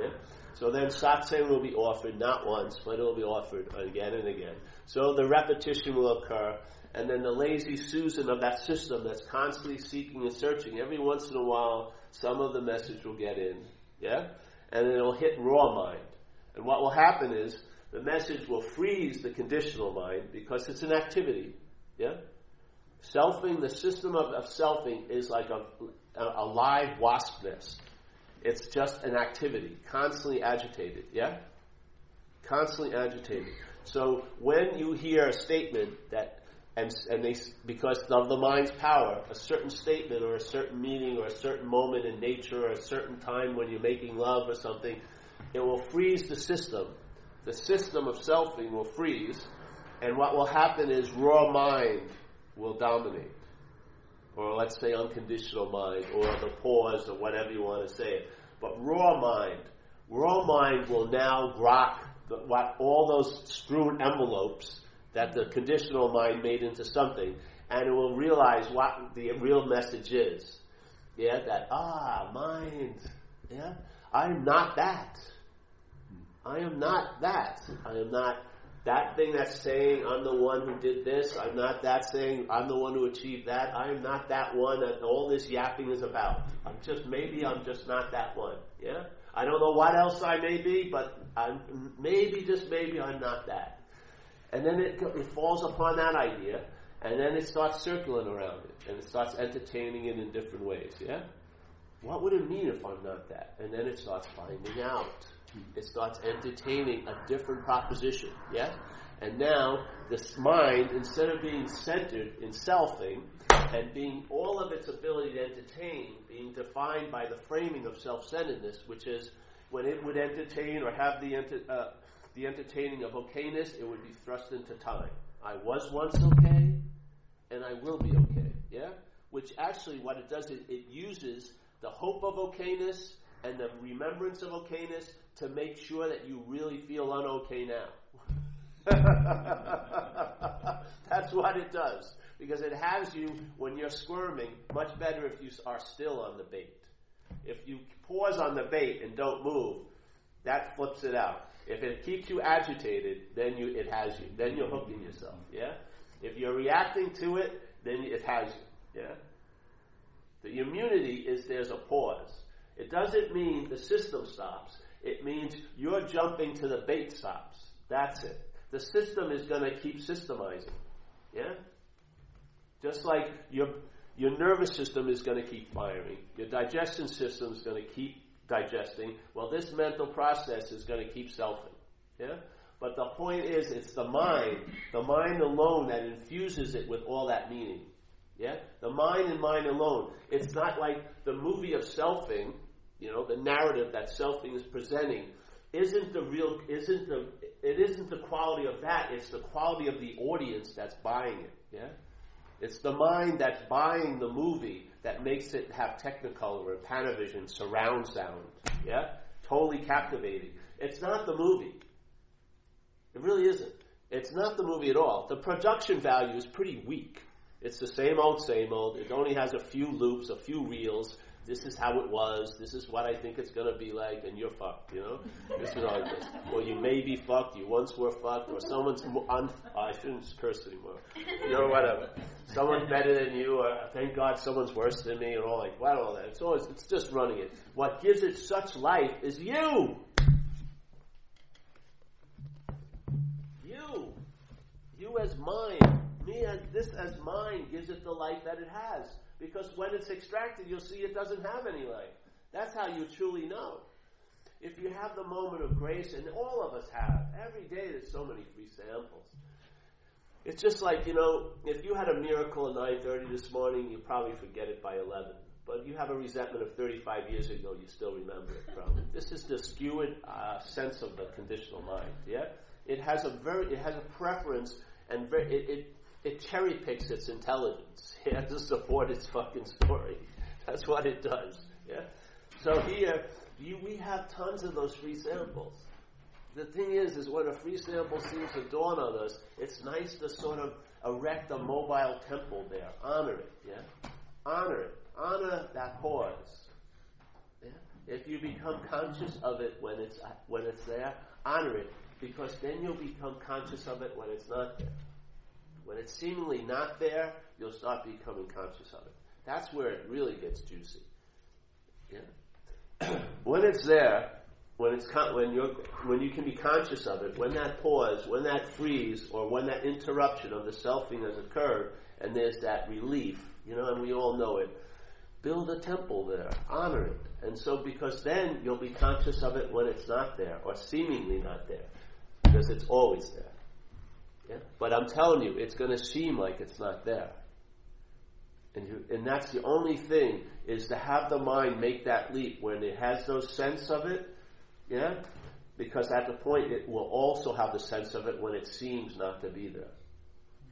Speaker 1: Yeah? So then satsang will be offered not once, but it will be offered again and again. So the repetition will occur, and then the lazy Susan of that system that's constantly seeking and searching, every once in a while, some of the message will get in. Yeah? And it'll hit raw mind. And what will happen is the message will freeze the conditional mind because it's an activity. Yeah? Selfing, the system of, of selfing is like a, a, live wasp nest. It's just an activity, constantly agitated, yeah? Constantly agitated. So when you hear a statement that, and, and they, because of the mind's power, a certain statement or a certain meaning or a certain moment in nature or a certain time when you're making love or something, it will freeze the system. The system of selfing will freeze, and what will happen is raw mind will dominate or let's say unconditional mind, or the pause, or whatever you want to say it. But raw mind, raw mind will now grok the, what all those strewn envelopes that the conditional mind made into something, and it will realize what the real message is. Yeah, that ah, mind. Yeah, I'm not that. I am not that. I am not that thing that's saying I'm the one who did this, I'm not that saying I'm the one who achieved that, I am not that one that all this yapping is about. I'm just, maybe I'm just not that one. Yeah? I don't know what else I may be, but I'm, maybe, just maybe I'm not that. And then it, it falls upon that idea, and then it starts circling around it, and it starts entertaining it in different ways. Yeah? What would it mean if I'm not that? And then it starts finding out it starts entertaining a different proposition. Yeah? And now this mind, instead of being centered in selfing and being all of its ability to entertain, being defined by the framing of self-centeredness, which is when it would entertain or have the enter, uh, the entertaining of okayness, it would be thrust into time. I was once okay, and I will be okay. Yeah, which actually what it does is it uses the hope of okayness and the remembrance of okayness to make sure that you really feel unokay now. [LAUGHS] That's what it does. Because it has you, when you're squirming, much better if you are still on the bait. If you pause on the bait and don't move, that flips it out. If it keeps you agitated, then you, it has you. Then you're hooking yourself. Yeah? If you're reacting to it, then it has you. Yeah? The immunity is there's a pause. It doesn't mean the system stops. It means you're jumping to the bait stops. That's it. The system is going to keep systemizing. Yeah? Just like your, your nervous system is going to keep firing, your digestion system is going to keep digesting. Well, this mental process is going to keep selfing. Yeah? But the point is, it's the mind, the mind alone that infuses it with all that meaning. Yeah? The mind and mind alone. It's not like the movie of selfing you know, the narrative that selfing is presenting isn't the real, isn't the, it isn't the quality of that, it's the quality of the audience that's buying it, yeah? It's the mind that's buying the movie that makes it have Technicolor and Panavision surround sound, yeah? Totally captivating. It's not the movie. It really isn't. It's not the movie at all. The production value is pretty weak. It's the same old, same old. It only has a few loops, a few reels, this is how it was, this is what I think it's gonna be like, and you're fucked, you know? This is all this. Or you may be fucked, you once were fucked, or someone's on, oh, I shouldn't curse anymore. You know, whatever. Someone's better than you, or uh, thank God someone's worse than me, and all like, what all that. It's always, it's just running it. What gives it such life is you! You! You as mine. Me as as mine gives it the life that it has. Because when it's extracted, you'll see it doesn't have any life. That's how you truly know. If you have the moment of grace, and all of us have, every day there's so many free samples. It's just like, you know, if you had a miracle at 9.30 this morning, you probably forget it by 11. But you have a resentment of 35 years ago, you still remember it probably. [LAUGHS] This is the skewed uh, sense of the conditional mind, yeah? It has a very, it has a preference and very, it, it it cherry picks its intelligence [LAUGHS] yeah, to support its fucking story. That's what it does. Yeah. So here, you, we have tons of those free samples. The thing is, is when a free sample seems to dawn on us, it's nice to sort of erect a mobile temple there. Honor it. Yeah. Honor it. Honor that pause. Yeah. If you become conscious of it when it's when it's there, honor it because then you'll become conscious of it when it's not there. When it's seemingly not there, you'll start becoming conscious of it. That's where it really gets juicy. Yeah. [CLEARS THROAT] when it's there, when it's con- when you when you can be conscious of it, when that pause, when that freeze, or when that interruption of the selfing has occurred, and there's that relief, you know, and we all know it. Build a temple there, honor it, and so because then you'll be conscious of it when it's not there, or seemingly not there, because it's always there. But I'm telling you, it's going to seem like it's not there. And, you, and that's the only thing is to have the mind make that leap when it has no sense of it. Yeah? Because at the point it will also have the sense of it when it seems not to be there.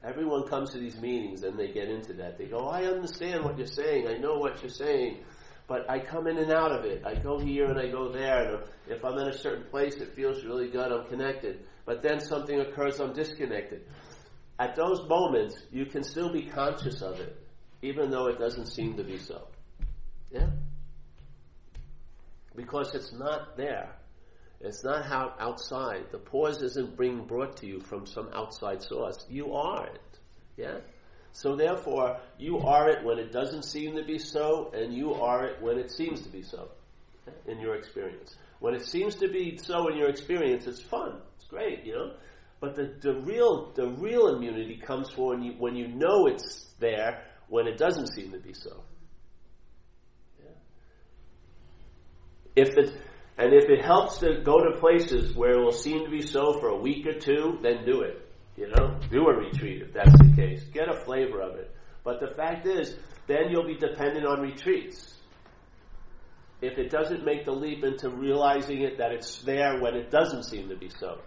Speaker 1: Everyone comes to these meetings and they get into that. They go, I understand what you're saying. I know what you're saying. But I come in and out of it. I go here and I go there. And if I'm in a certain place, it feels really good. I'm connected but then something occurs, I'm disconnected. At those moments, you can still be conscious of it, even though it doesn't seem to be so. Yeah? Because it's not there. It's not how outside. The pause isn't being brought to you from some outside source. You are it. Yeah? So therefore, you are it when it doesn't seem to be so, and you are it when it seems to be so in your experience. When it seems to be so in your experience, it's fun great, you know. But the, the real the real immunity comes for when you when you know it's there when it doesn't seem to be so. Yeah. If it and if it helps to go to places where it will seem to be so for a week or two, then do it. You know, do a retreat if that's the case. Get a flavor of it. But the fact is, then you'll be dependent on retreats. If it doesn't make the leap into realizing it that it's there when it doesn't seem to be so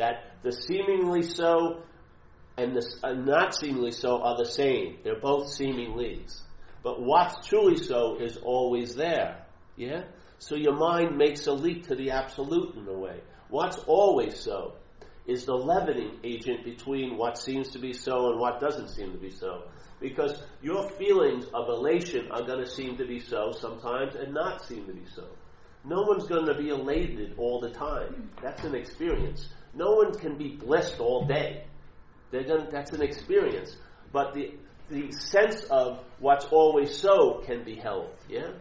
Speaker 1: that the seemingly so and the uh, not seemingly so are the same. They're both seemingly's. But what's truly so is always there. Yeah? So your mind makes a leap to the absolute in a way. What's always so is the leavening agent between what seems to be so and what doesn't seem to be so. Because your feelings of elation are going to seem to be so sometimes and not seem to be so. No one's going to be elated all the time. That's an experience. No one can be blessed all day. Gonna, that's an experience. But the, the sense of what's always so can be held, yeah?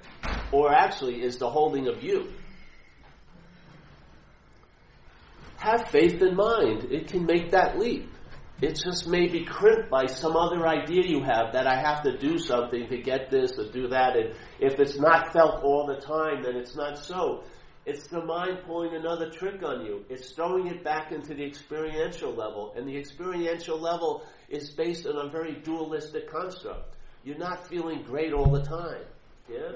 Speaker 1: Or actually is the holding of you. Have faith in mind. It can make that leap. It just may be crimped by some other idea you have that I have to do something to get this or do that. And if it's not felt all the time, then it's not so. It's the mind pulling another trick on you. It's throwing it back into the experiential level. And the experiential level is based on a very dualistic construct. You're not feeling great all the time. Yeah?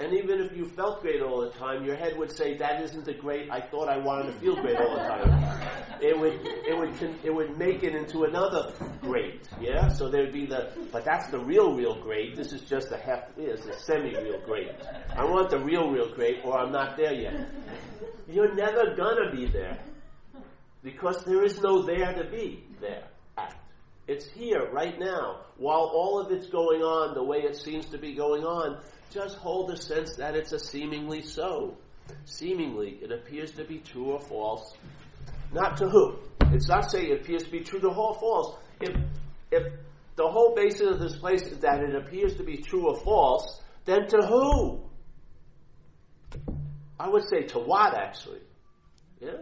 Speaker 1: And even if you felt great all the time, your head would say, "That isn't the great I thought I wanted to feel great all the time." It would, it would, it would make it into another great. Yeah. So there'd be the, but that's the real, real great. This is just a half, is a semi-real great. I want the real, real great, or I'm not there yet. You're never gonna be there because there is no there to be there at. It's here, right now. While all of it's going on the way it seems to be going on, just hold the sense that it's a seemingly so. Seemingly, it appears to be true or false. Not to who? It's not saying it appears to be true to or false. If, if the whole basis of this place is that it appears to be true or false, then to who? I would say to what, actually. Yeah?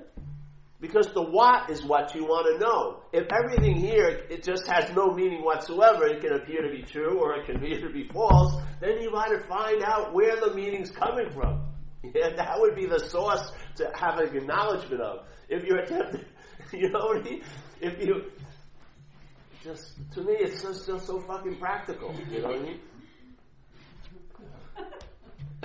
Speaker 1: Because the what is what you want to know. If everything here, it just has no meaning whatsoever, it can appear to be true or it can [LAUGHS] appear to be false, then you got to find out where the meaning's coming from. [LAUGHS] Yeah, that would be the source to have an acknowledgement of. If you're attempting, [LAUGHS] you know what I mean? If you, just, to me, it's just, just so fucking practical. You know what I mean?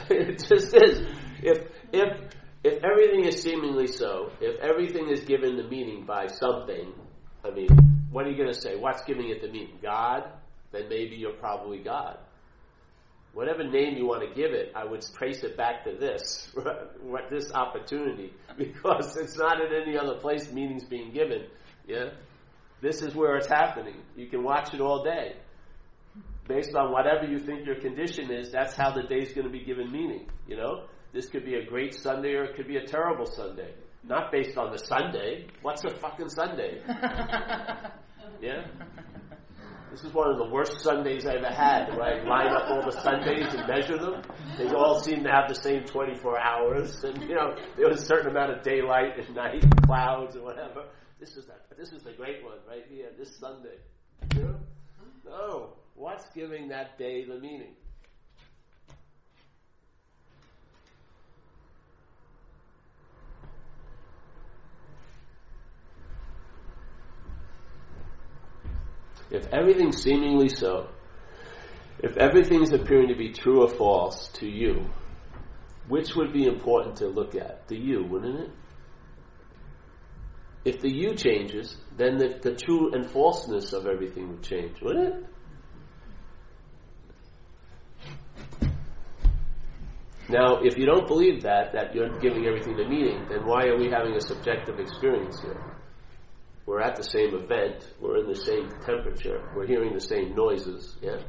Speaker 1: it just is. If, if, if everything is seemingly so, if everything is given the meaning by something, I mean, what are you going to say? What's giving it the meaning? God? Then maybe you're probably God. Whatever name you want to give it, I would trace it back to this, [LAUGHS] this opportunity, [LAUGHS] because it's not in any other place meaning's being given. Yeah? This is where it's happening. You can watch it all day. Based on whatever you think your condition is, that's how the day's going to be given meaning. You know? This could be a great Sunday or it could be a terrible Sunday. Not based on the Sunday. What's a fucking Sunday? [LAUGHS] yeah? This is one of the worst Sundays I ever had, where I line up all the Sundays and measure them. They all seem to have the same 24 hours, and you know, there was a certain amount of daylight and night, clouds, or whatever. This is the, this is the great one right here, this Sunday. You know? No. What's giving that day the meaning? If everything's seemingly so, if everything's appearing to be true or false to you, which would be important to look at? The you, wouldn't it? If the you changes, then the, the true and falseness of everything would change, wouldn't it? Now, if you don't believe that, that you're giving everything the meaning, then why are we having a subjective experience here? We're at the same event. We're in the same temperature. We're hearing the same noises. Yeah.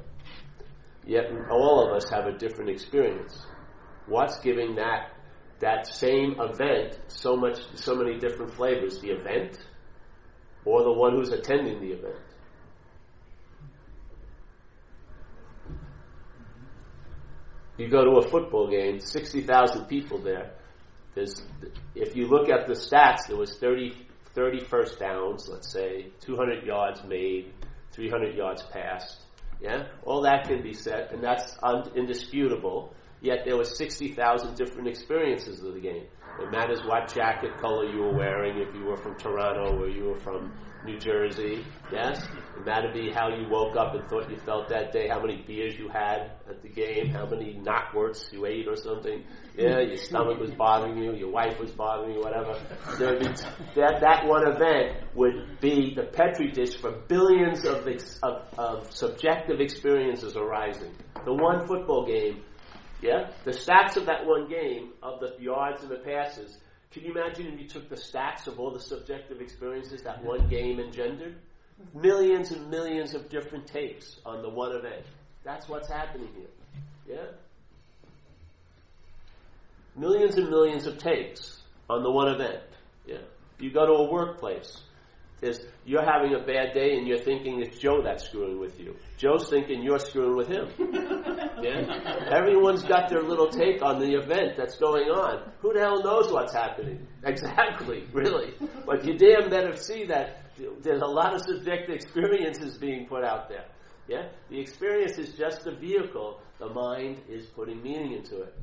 Speaker 1: Yet all of us have a different experience. What's giving that that same event so much, so many different flavors? The event, or the one who's attending the event? You go to a football game, sixty thousand people there. There's, if you look at the stats, there was 30, 30 first downs, let's say, 200 yards made, 300 yards passed. Yeah? All that can be said, and that's un- indisputable. Yet there were 60,000 different experiences of the game. It matters what jacket color you were wearing, if you were from Toronto or you were from New Jersey. Yes? It mattered be how you woke up and thought you felt that day, how many beers you had at the game, how many knockwursts you ate or something. Yeah, your stomach was bothering you, your wife was bothering you, whatever. That, that one event would be the petri dish for billions of, ex, of, of subjective experiences arising. The one football game yeah? The stats of that one game, of the yards and the passes, can you imagine if you took the stats of all the subjective experiences that one game engendered? Millions and millions of different takes on the one event. That's what's happening here. Yeah? Millions and millions of takes on the one event. Yeah? You go to a workplace is you're having a bad day and you're thinking it's Joe that's screwing with you. Joe's thinking you're screwing with him. [LAUGHS] Yeah? Everyone's got their little take on the event that's going on. Who the hell knows what's happening? [LAUGHS] Exactly, really. But you damn better see that there's a lot of subjective experiences being put out there. Yeah? The experience is just the vehicle. The mind is putting meaning into it.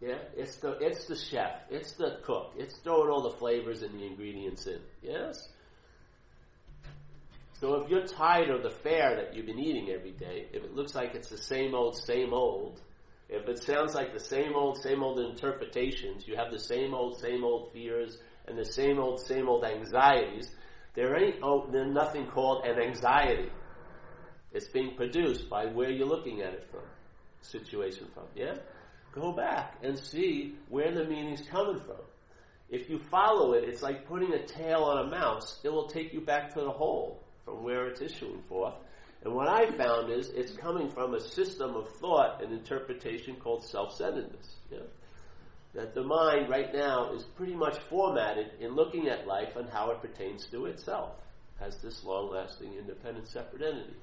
Speaker 1: Yeah? It's the it's the chef. It's the cook. It's throwing all the flavors and the ingredients in. Yes? So if you're tired of the fare that you've been eating every day, if it looks like it's the same old, same old, if it sounds like the same old, same old interpretations, you have the same old, same old fears and the same old, same old anxieties, there ain't oh, there's nothing called an anxiety. It's being produced by where you're looking at it from, situation from. Yeah? Go back and see where the meaning's coming from. If you follow it, it's like putting a tail on a mouse. It will take you back to the hole from where it's issuing forth. And what I found is it's coming from a system of thought and interpretation called self-centeredness. Yeah? That the mind right now is pretty much formatted in looking at life and how it pertains to itself as this long-lasting, independent, separate entity.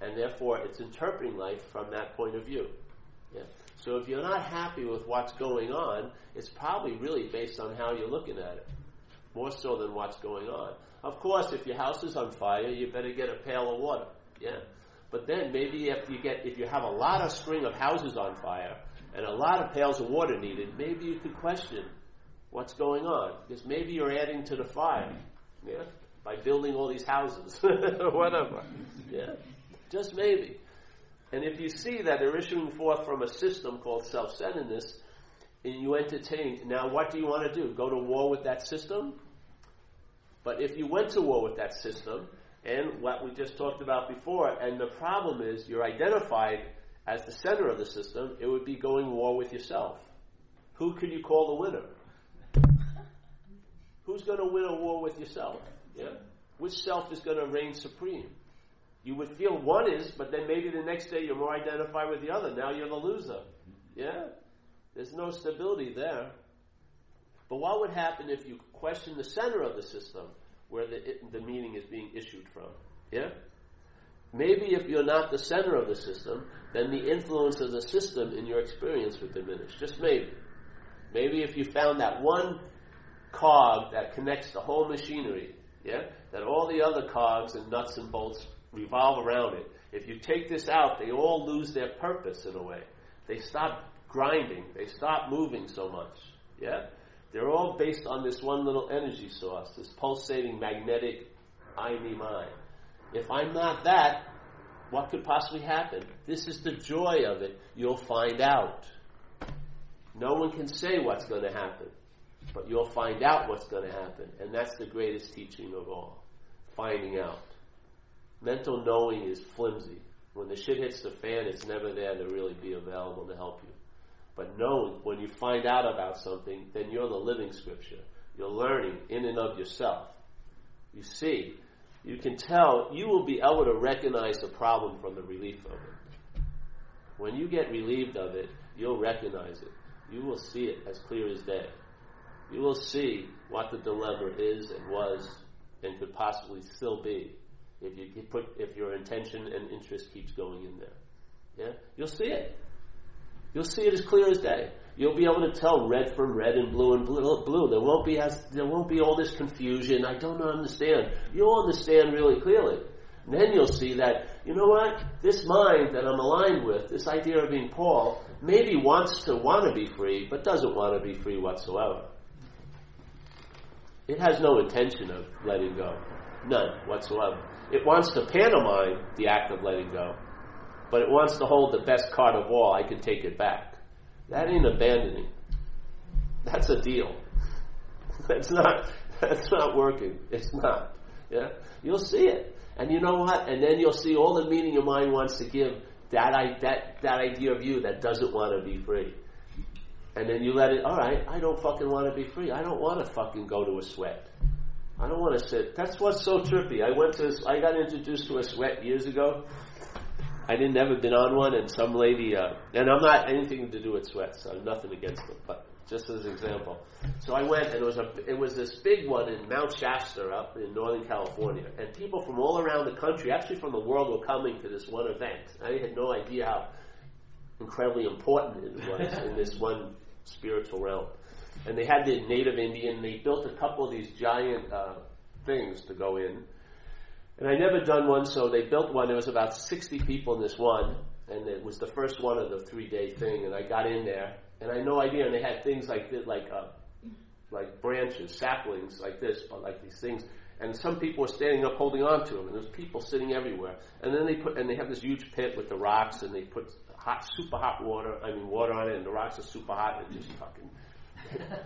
Speaker 1: And therefore, it's interpreting life from that point of view. Yeah? So if you're not happy with what's going on, it's probably really based on how you're looking at it, more so than what's going on. Of course, if your house is on fire, you better get a pail of water. Yeah. But then maybe if you get if you have a lot of string of houses on fire and a lot of pails of water needed, maybe you could question what's going on because maybe you're adding to the fire. Yeah. By building all these houses [LAUGHS] or whatever. Yeah. Just maybe. And if you see that they're issuing forth from a system called self-centeredness, and you entertain, now what do you want to do? Go to war with that system? But if you went to war with that system, and what we just talked about before, and the problem is you're identified as the center of the system, it would be going war with yourself. Who could you call the winner? [LAUGHS] Who's going to win a war with yourself? Yeah? Which self is going to reign supreme? You would feel one is, but then maybe the next day you're more identified with the other. Now you're the loser. Yeah? There's no stability there. But what would happen if you question the center of the system where the, the meaning is being issued from? Yeah? Maybe if you're not the center of the system, then the influence of the system in your experience would diminish. Just maybe. Maybe if you found that one cog that connects the whole machinery, yeah, that all the other cogs and nuts and bolts revolve around it. If you take this out, they all lose their purpose in a way. They stop grinding. They stop moving so much. Yeah? They're all based on this one little energy source, this pulsating magnetic I, me, mine. If I'm not that, what could possibly happen? This is the joy of it. You'll find out. No one can say what's going to happen, but you'll find out what's going to happen. And that's the greatest teaching of all finding out. Mental knowing is flimsy. When the shit hits the fan, it's never there to really be available to help you. But knowing, when you find out about something, then you're the living scripture. You're learning in and of yourself. You see, you can tell, you will be able to recognize the problem from the relief of it. When you get relieved of it, you'll recognize it. You will see it as clear as day. You will see what the dilemma is and was and could possibly still be if you put if your intention and interest keeps going in there. Yeah, you'll see it. You'll see it as clear as day. You'll be able to tell red from red and blue and blue. blue. There won't be as there won't be all this confusion. I don't understand. You'll understand really clearly. And then you'll see that you know what this mind that I'm aligned with, this idea of being Paul, maybe wants to want to be free, but doesn't want to be free whatsoever. It has no intention of letting go, none whatsoever. It wants to pantomime the act of letting go, but it wants to hold the best card of all. I can take it back. That ain't abandoning. That's a deal. [LAUGHS] That's not. That's not working. It's not. Yeah, you'll see it, and you know what? And then you'll see all the meaning your mind wants to give that I, that that idea of you that doesn't want to be free. And then you let it. All right, I don't fucking want to be free. I don't want to fucking go to a sweat. I don't want to sit. That's what's so trippy. I went to. I got introduced to a sweat years ago. I didn't ever been on one, and some lady. Uh, and I'm not anything to do with sweats. I'm nothing against them, but just as an example. So I went, and it was a. It was this big one in Mount Shasta up in Northern California, and people from all around the country, actually from the world, were coming to this one event. I had no idea how incredibly important it was in this one spiritual realm and they had the native Indian. They built a couple of these giant uh, things to go in, and I never done one, so they built one. There was about sixty people in this one, and it was the first one of the three day thing. And I got in there, and I had no idea. And they had things like like uh, like branches, saplings like this, but like these things. And some people were standing up holding on to them, and there's people sitting everywhere. And then they put, and they have this huge pit with the rocks, and they put hot, super hot water. I mean, water on it, and the rocks are super hot, and it just fucking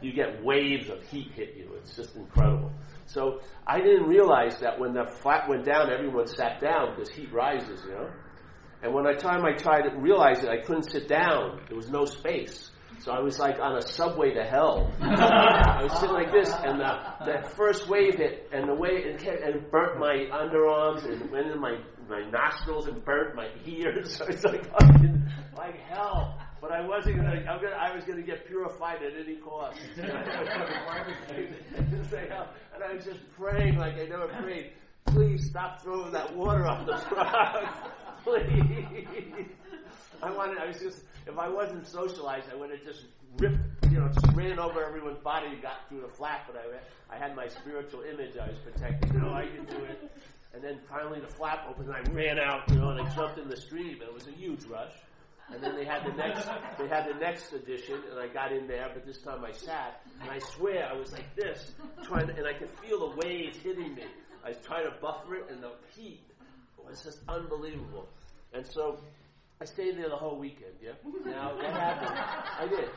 Speaker 1: you get waves of heat hit you. It's just incredible. So I didn't realize that when the flat went down, everyone sat down because heat rises, you know. And when I time I tried to realize it, I couldn't sit down. There was no space. So I was like on a subway to hell. I was sitting like this, and the, that first wave hit, and the way it hit, and burnt my underarms and went in my my nostrils and burnt my [LAUGHS] ears. [LAUGHS] So it's like like hell. But I wasn't gonna. I'm gonna. I was gonna get purified at any cost. [LAUGHS] [LAUGHS] Oh, and I was just praying like I never prayed. Please stop throwing that water on the truck. [LAUGHS] Please. I wanted. I was just. If I wasn't socialized, I would have just ripped. You know, just ran over everyone's body and got through the flap. But I, I had my spiritual image. I was protecting. You know, I could do it. And then finally the flap opened and I ran out, you know, and I jumped in the stream and it was a huge rush. And then they had the next, they had the next edition, and I got in there, but this time I sat, and I swear I was like this, trying to, and I could feel the waves hitting me. I was trying to buffer it, and the heat was just unbelievable. And so I stayed there the whole weekend. Yeah. Now what happened? I did.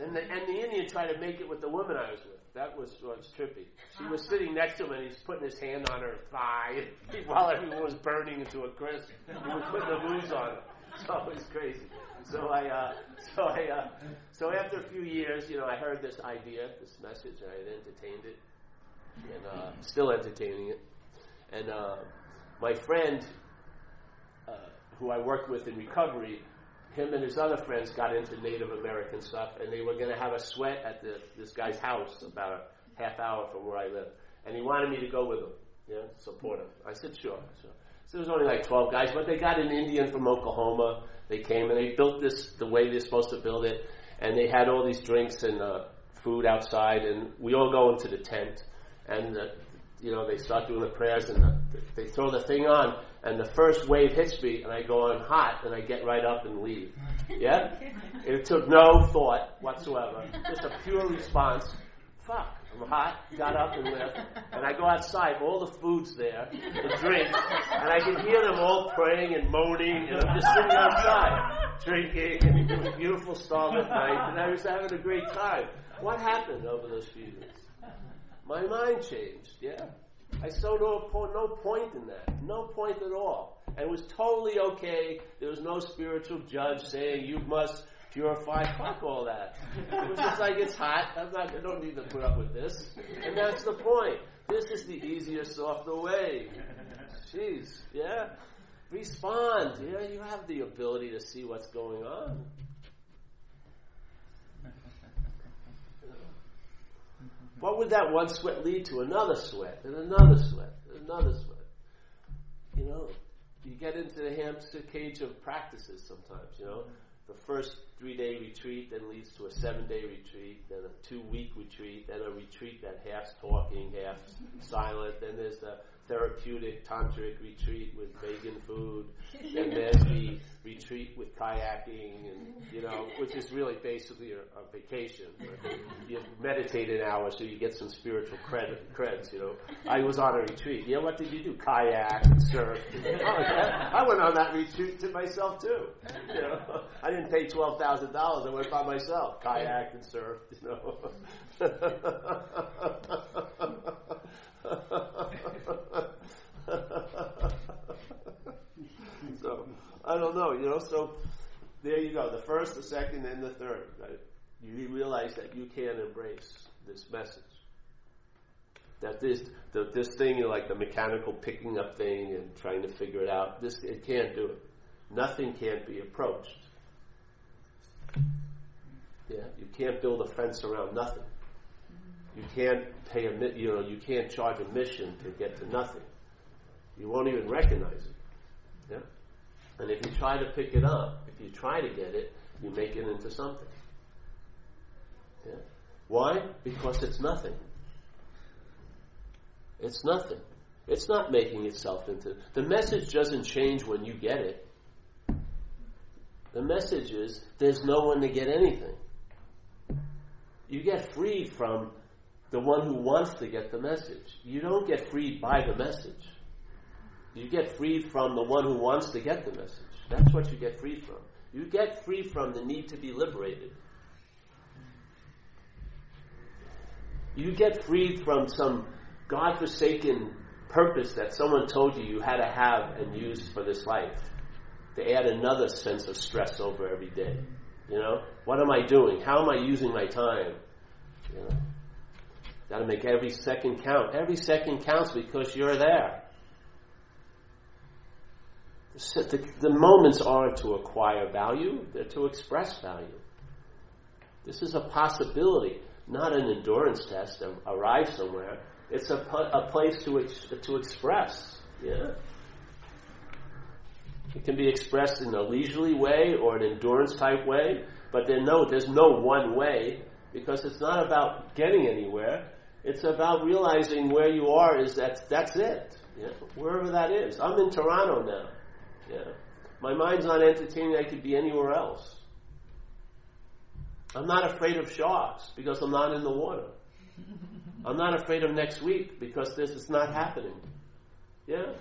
Speaker 1: And the, and the Indian tried to make it with the woman I was with. That was was trippy. She was sitting next to him, and he's putting his hand on her thigh [LAUGHS] while everyone was burning into a crisp. He was putting the booze on her. So it was crazy. So I, uh, so I, uh, so after a few years, you know, I heard this idea, this message, and I had entertained it, and uh, still entertaining it. And uh, my friend, uh, who I worked with in recovery, him and his other friends got into Native American stuff, and they were going to have a sweat at the, this guy's house about a half hour from where I live. And he wanted me to go with him, know, support him. I said, sure. So, so there was only like 12 guys, but they got an Indian from Oklahoma. They came and they built this the way they're supposed to build it, and they had all these drinks and uh, food outside, and we all go into the tent, and uh, you know they start doing the prayers, and the, they throw the thing on, and the first wave hits me, and I go on hot, and I get right up and leave. Yeah, [LAUGHS] it took no thought whatsoever, just a pure response. Fuck. I'm hot, got up and left, and I go outside, all the food's there, the drinks, and I can hear them all praying and moaning, and I'm just sitting outside, drinking, and it was a beautiful starlit night, and I was having a great time. What happened over those few years? My mind changed, yeah. I saw no, no point in that, no point at all. And it was totally okay. There was no spiritual judge saying you must purify. Fuck all that. It was just like it's hot. I'm not. I don't need to put up with this. And that's the point. This is the easiest, softer way. Jeez, yeah. Respond. Yeah, you have the ability to see what's going on. What would that one sweat lead to? Another sweat, and another sweat, and another sweat. You know, you get into the hamster cage of practices sometimes, you know the first three day retreat then leads to a seven day retreat, then a two week retreat, then a retreat that half's talking, half silent, then there's the therapeutic tantric retreat with vegan food, [LAUGHS] and then the retreat with kayaking, and you know, which is really basically a, a vacation. You meditate an hour so you get some spiritual credit, creds. You know, I was on a retreat. Yeah, what did you do? Kayak and surf. [LAUGHS] I went on that retreat to myself too. You know, I didn't pay twelve thousand dollars. I went by myself, kayak and surf. You know. [LAUGHS] [LAUGHS] so I don't know, you know. So there you go. The first, the second, and the third. Right? You realize that you can embrace this message. That this the, this thing, like the mechanical picking up thing and trying to figure it out. This it can't do it. Nothing can't be approached. Yeah, you can't build a fence around nothing. You can't pay a you know you can't charge a mission to get to nothing. You won't even recognize it. Yeah, and if you try to pick it up, if you try to get it, you make it into something. Yeah, why? Because it's nothing. It's nothing. It's not making itself into the message doesn't change when you get it. The message is there's no one to get anything. You get freed from the one who wants to get the message. You don't get freed by the message. You get freed from the one who wants to get the message. That's what you get freed from. You get free from the need to be liberated. You get freed from some godforsaken purpose that someone told you you had to have and use for this life to add another sense of stress over every day. You know, what am I doing? How am I using my time? You know, got to make every second count. Every second counts because you're there. The, the moments aren't to acquire value; they're to express value. This is a possibility, not an endurance test to arrive somewhere. It's a, a place to ex, to express. Yeah. It can be expressed in a leisurely way or an endurance type way, but there no, there's no one way because it's not about getting anywhere. It's about realizing where you are is that that's it. Wherever that is. I'm in Toronto now. Yeah. My mind's not entertaining, I could be anywhere else. I'm not afraid of sharks because I'm not in the water. I'm not afraid of next week because this is not happening. Yeah?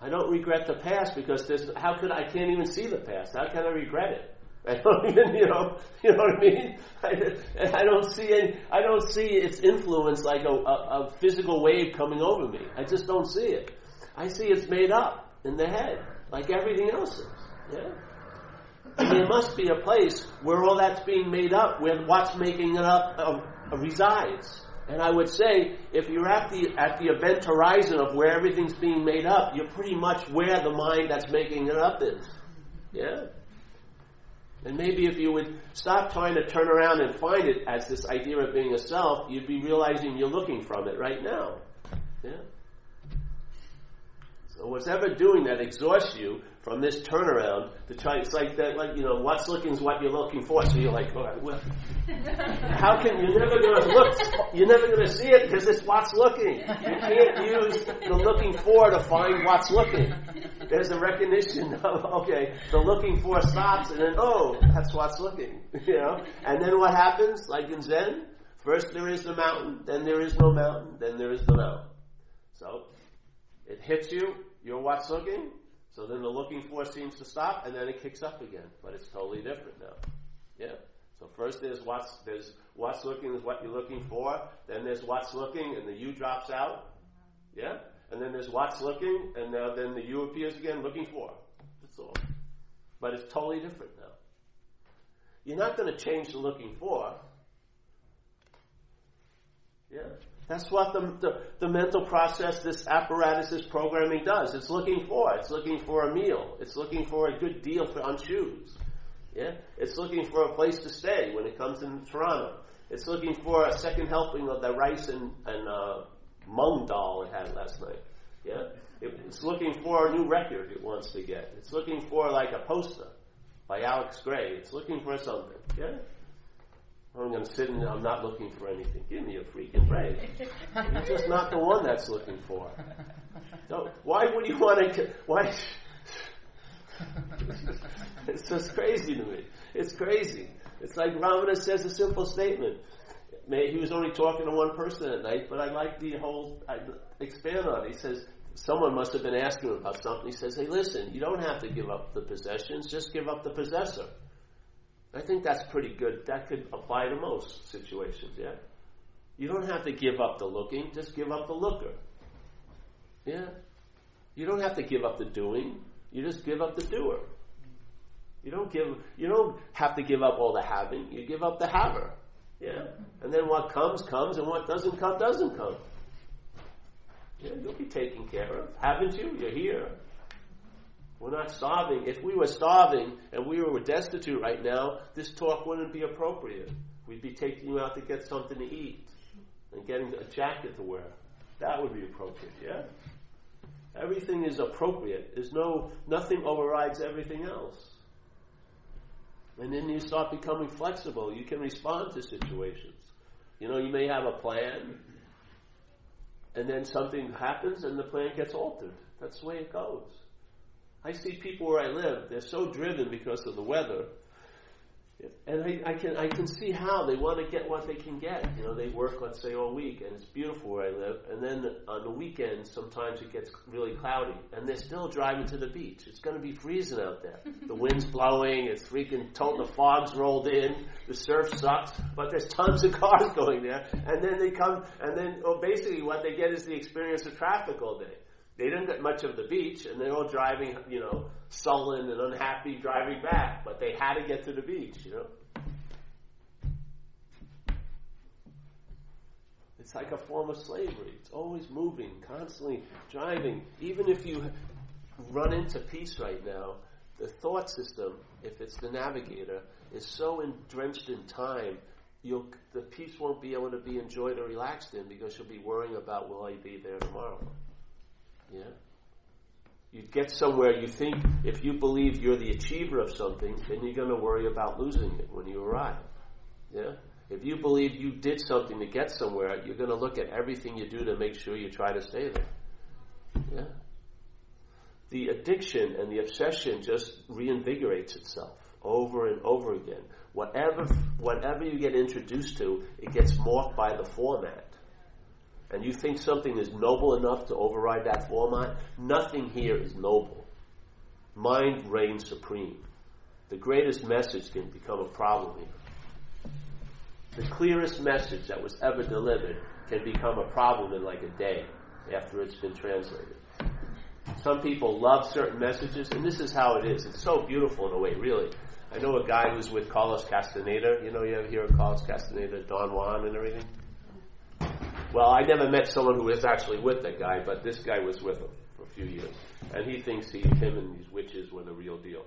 Speaker 1: I don't regret the past because this how could I can't even see the past? How can I regret it? I don't even, you know, you know what I mean? I, I don't see any, I don't see its influence like a, a, a physical wave coming over me. I just don't see it. I see it's made up in the head, like everything else is. Yeah. There must be a place where all that's being made up, where what's making it up uh, resides. And I would say, if you're at the at the event horizon of where everything's being made up, you're pretty much where the mind that's making it up is. Yeah. And maybe if you would stop trying to turn around and find it as this idea of being a self, you'd be realizing you're looking from it right now. Yeah. So what's ever doing that exhausts you from this turnaround to try. It's like that, like you know, what's looking is what you're looking for. So you're like, oh, well, [LAUGHS] how can you're never going to look? You're never going to see it because it's what's looking. You can't use the looking for to find what's looking. There's a recognition [LAUGHS] of okay, the looking for stops, and then oh, that's what's looking. [LAUGHS] You know, and then what happens? Like in Zen, first there is the mountain, then there is no mountain, then there is the mountain. So it hits you. You're what's looking so then the looking for seems to stop, and then it kicks up again. But it's totally different now. Yeah. So first there's what's there's what's looking is what you're looking for. Then there's what's looking, and the you drops out. Yeah. And then there's what's looking, and now then the you appears again, looking for. That's all. But it's totally different now. You're not going to change the looking for. Yeah. That's what the, the, the, mental process, this apparatus, this programming does. It's looking for. It's looking for a meal. It's looking for a good deal for, on shoes. Yeah? It's looking for a place to stay when it comes in Toronto. It's looking for a second helping of the rice and, and uh, mung dal it had last night. Yeah? It, it's looking for a new record it wants to get. It's looking for like a poster by Alex Grey. It's looking for something. Yeah? I'm going to sit and I'm not looking for anything. Give me a freaking break. You're just not the one that's looking for. So why would you want to? Why? [LAUGHS] it's just crazy to me. It's crazy. It's like Ramana says a simple statement. He was only talking to one person at night, but I like the whole. I expand on it. He says someone must have been asking him about something. He says, "Hey, listen, you don't have to give up the possessions. Just give up the possessor." I think that's pretty good. That could apply to most situations, yeah? You don't have to give up the looking, just give up the looker. Yeah? You don't have to give up the doing, you just give up the doer. You don't give you don't have to give up all the having, you give up the haver. Yeah? And then what comes comes and what doesn't come doesn't come. Yeah, you'll be taken care of. Haven't you? You're here. We're not starving. If we were starving and we were destitute right now, this talk wouldn't be appropriate. We'd be taking you out to get something to eat and getting a jacket to wear. That would be appropriate, yeah? Everything is appropriate. There's no, nothing overrides everything else. And then you start becoming flexible. You can respond to situations. You know, you may have a plan, and then something happens and the plan gets altered. That's the way it goes. I see people where I live, they're so driven because of the weather. And I, I, can I can see how they want to get what they can get. You know, they work, let's say, all week, and it's beautiful where I live. And then on the weekends, sometimes it gets really cloudy, and they're still driving to the beach. It's going to be freezing out there. [LAUGHS] The wind's blowing. It's freaking total. The fog's rolled in. The surf sucks, but there's tons of [LAUGHS] cars going there. And then they come, and then well, basically what they get is the experience of traffic all day. They didn't get much of the beach, and they're all driving, you know, sullen and unhappy driving back. But they had to get to the beach, you know. It's like a form of slavery. It's always moving, constantly driving. Even if you run into peace right now, the thought system, if it's the navigator, is so drenched in time, you'll, the peace won't be able to be enjoyed or relaxed in because you'll be worrying about will I be there tomorrow. Yeah? You get somewhere, you think if you believe you're the achiever of something, then you're going to worry about losing it when you arrive. Yeah? If you believe you did something to get somewhere, you're going to look at everything you do to make sure you try to stay there. Yeah? The addiction and the obsession just reinvigorates itself over and over again. Whatever, whatever you get introduced to, it gets morphed by the format. And you think something is noble enough to override that format? Nothing here is noble. Mind reigns supreme. The greatest message can become a problem here the clearest message that was ever delivered can become a problem in like a day after it's been translated. Some people love certain messages, and this is how it is. It's so beautiful in a way, really. I know a guy who's with Carlos Castaneda. You know, you ever hear of Carlos Castaneda, Don Juan, and everything? Well, I never met someone who was actually with that guy, but this guy was with him for a few years. And he thinks he, him and these witches were the real deal.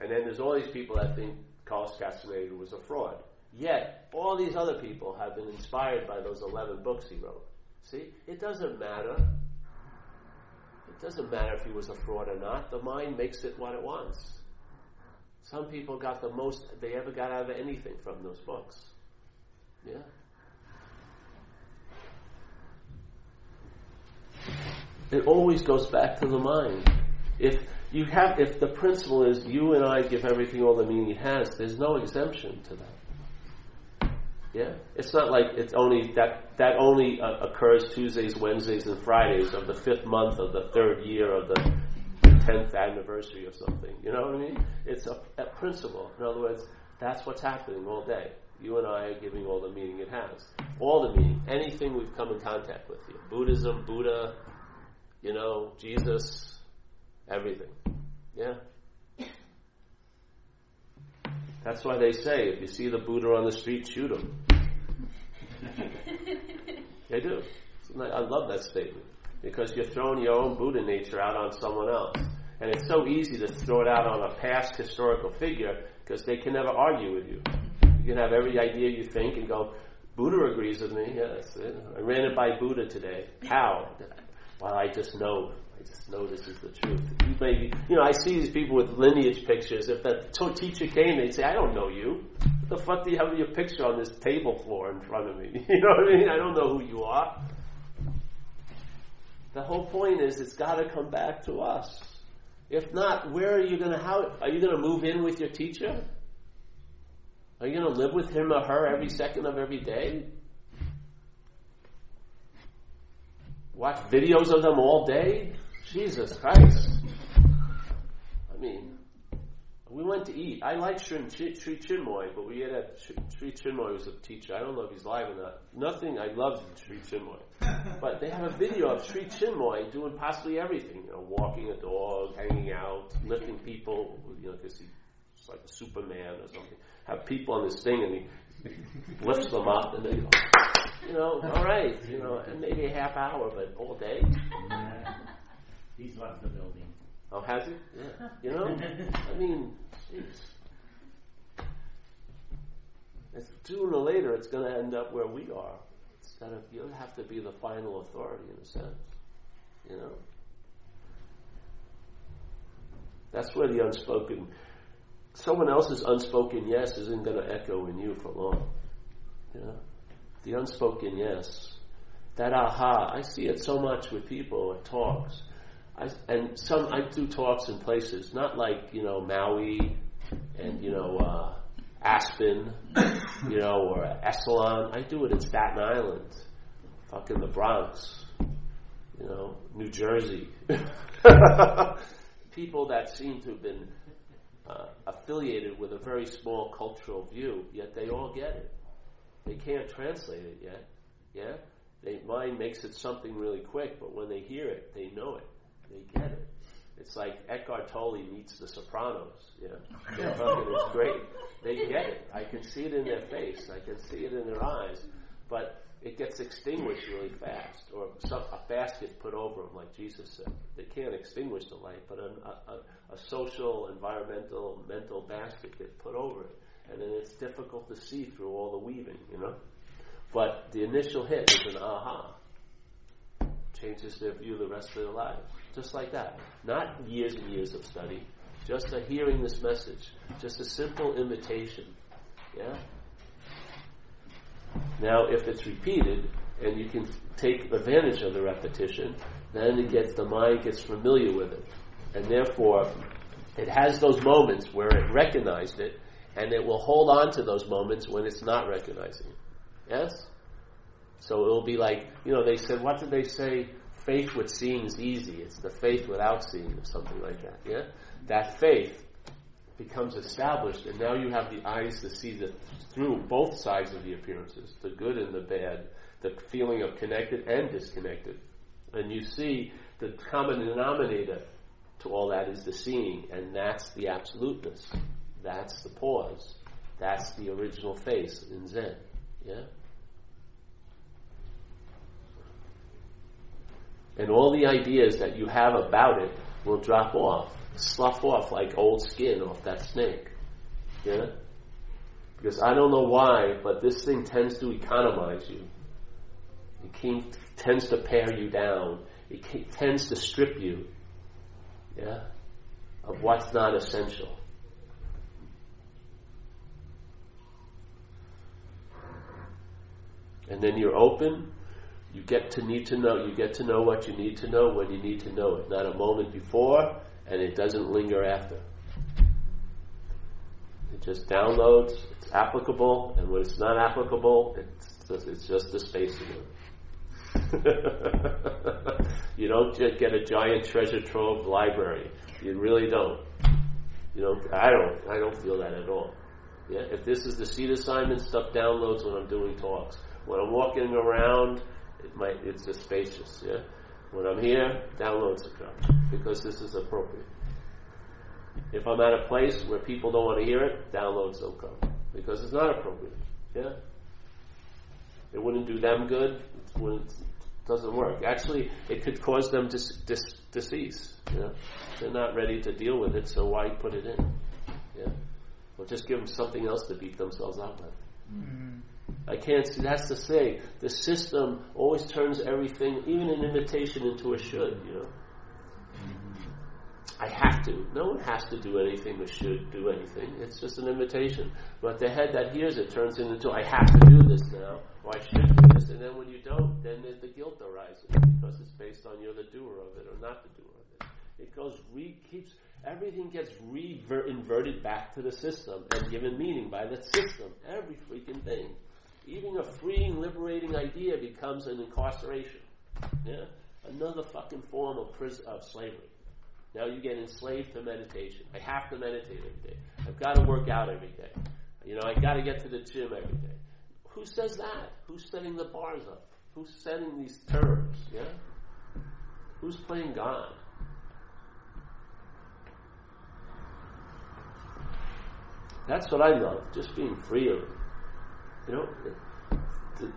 Speaker 1: And then there's all these people that think Carlos Castaneda was a fraud. Yet, all these other people have been inspired by those 11 books he wrote. See? It doesn't matter. It doesn't matter if he was a fraud or not. The mind makes it what it wants. Some people got the most they ever got out of anything from those books. Yeah? It always goes back to the mind. If you have, if the principle is you and I give everything all the meaning it has, there's no exemption to that. Yeah, it's not like it's only that that only uh, occurs Tuesdays, Wednesdays, and Fridays of the fifth month of the third year of the tenth anniversary of something. You know what I mean? It's a, a principle. In other words, that's what's happening all day. You and I are giving all the meaning it has, all the meaning, anything we've come in contact with here. Buddhism, Buddha, you know, Jesus, everything. Yeah. That's why they say if you see the Buddha on the street, shoot him. [LAUGHS] they do. I love that statement because you're throwing your own Buddha nature out on someone else. And it's so easy to throw it out on a past historical figure because they can never argue with you. You can have every idea you think and go, Buddha agrees with me. Yes, I ran it by Buddha today. How? Well, I just know I just know this is the truth. You may you know, I see these people with lineage pictures. If the teacher came, they'd say, I don't know you. What the fuck do you have your picture on this table floor in front of me? [LAUGHS] You know what I mean? I don't know who you are. The whole point is it's got to come back to us. If not, where are you going to, how, are you going to move in with your teacher? Are you going to live with him or her every second of every day? Watch videos of them all day? Jesus Christ. I mean, we went to eat. I like Sri, Sri Chinmoy, but we had a Sri Chinmoy was a teacher. I don't know if he's live or not. Nothing. I love Sri Chinmoy, but they have a video of Sri Chinmoy doing possibly everything. You know, walking a dog, hanging out, lifting people. You know, because he's like a Superman or something. Have people on this thing, and he lifts them up, and they go, you know, all right, you know, and maybe a half hour, but all day.
Speaker 2: He's left the building.
Speaker 1: Oh, has he? Yeah. You know, I mean, jeez. It's sooner or later, it's going to end up where we are. It's gonna, you have to be the final authority in a sense. You know. That's where the unspoken, someone else's unspoken yes isn't going to echo in you for long. Know, the unspoken yes, that aha. I see it so much with people at talks I, and some I do talks in places, not like you know Maui and you know uh, Aspen, [COUGHS] you know, or Esalen. I do it in Staten Island, fucking the Bronx, you know, New Jersey. [LAUGHS] People that seem to have been uh, affiliated with a very small cultural view, yet they all get it. They can't translate it yet. Yeah, they mind makes it something really quick, but when they hear it, they know it. They get it. It's like Eckhart Tolle meets the Sopranos. Yeah, They're it's great. They get it. I can see it in their face. I can see it in their eyes. But it gets extinguished really fast, or some, a basket put over them, like Jesus said. They can't extinguish the light, but a, a, a social, environmental, mental basket gets put over it, and then it's difficult to see through all the weaving, you know. But the initial hit is an aha, changes their view the rest of their lives, just like that. Not years and years of study, just a hearing this message, just a simple invitation, yeah. Now, if it's repeated and you can take advantage of the repetition, then it gets the mind gets familiar with it, and therefore it has those moments where it recognized it, and it will hold on to those moments when it's not recognizing it. Yes. So it will be like you know they said what did they say? Faith with seeing is easy. It's the faith without seeing, or something like that. Yeah. That faith becomes established, and now you have the eyes to see the, through both sides of the appearances, the good and the bad, the feeling of connected and disconnected. And you see the common denominator to all that is the seeing, and that's the absoluteness. That's the pause. That's the original face in Zen. Yeah? And all the ideas that you have about it will drop off slough off like old skin off that snake. Yeah? Because I don't know why, but this thing tends to economize you. It tends to pare you down. It tends to strip you. Yeah? Of what's not essential. And then you're open. You get to need to know. You get to know what you need to know when you need to know it. Not a moment before, and it doesn't linger after. It just downloads, it's applicable, and when it's not applicable, it's just, it's just a space again. [LAUGHS] you don't get a giant treasure trove library. You really don't. You know, I don't. I don't feel that at all. Yeah. If this is the seat assignment, stuff downloads when I'm doing talks. When I'm walking around, it might. It's just spacious. Yeah. When I'm here, downloads will come because this is appropriate. If I'm at a place where people don't want to hear it, downloads will come because it's not appropriate. Yeah, it wouldn't do them good. It. Doesn't work. Actually, it could cause them to dis- dis- disease. You know, they're not ready to deal with it, so why put it in? Yeah, well, just give them something else to beat themselves up with. Mm-hmm. I can't see. That's to say, the system always turns everything, even an invitation, into a should. You know, I have to. No one has to do anything or should do anything. It's just an invitation. But the head that hears it turns it into I have to do this now, or I should do this, and then when you don't, then the guilt arises because it's based on you're the doer of it or not the doer of it. It goes re keeps everything gets re-inverted back to the system and given meaning by the system. Every freaking thing. Even a freeing, liberating idea becomes an incarceration. Yeah? Another fucking form of, prison, of slavery. Now you get enslaved to meditation. I have to meditate every day. I've got to work out every day. You know, I got to get to the gym every day. Who says that? Who's setting the bars up? Who's setting these terms? Yeah? Who's playing God? That's what I love, just being free of, you know, the,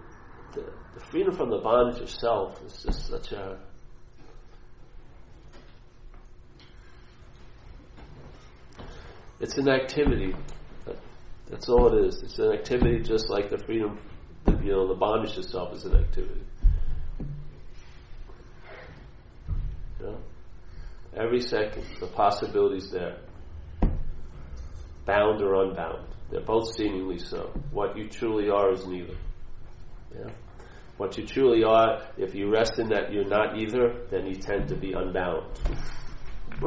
Speaker 1: the, the freedom from the bondage of self is just such a it's an activity. That's all it is. It's an activity just like the freedom, you know, the bondage itself is an activity. You know? Every second, the possibilities there bound or unbound. They're both seemingly so. What you truly are is neither. Yeah? What you truly are, if you rest in that you're not either, then you tend to be unbound. [LAUGHS]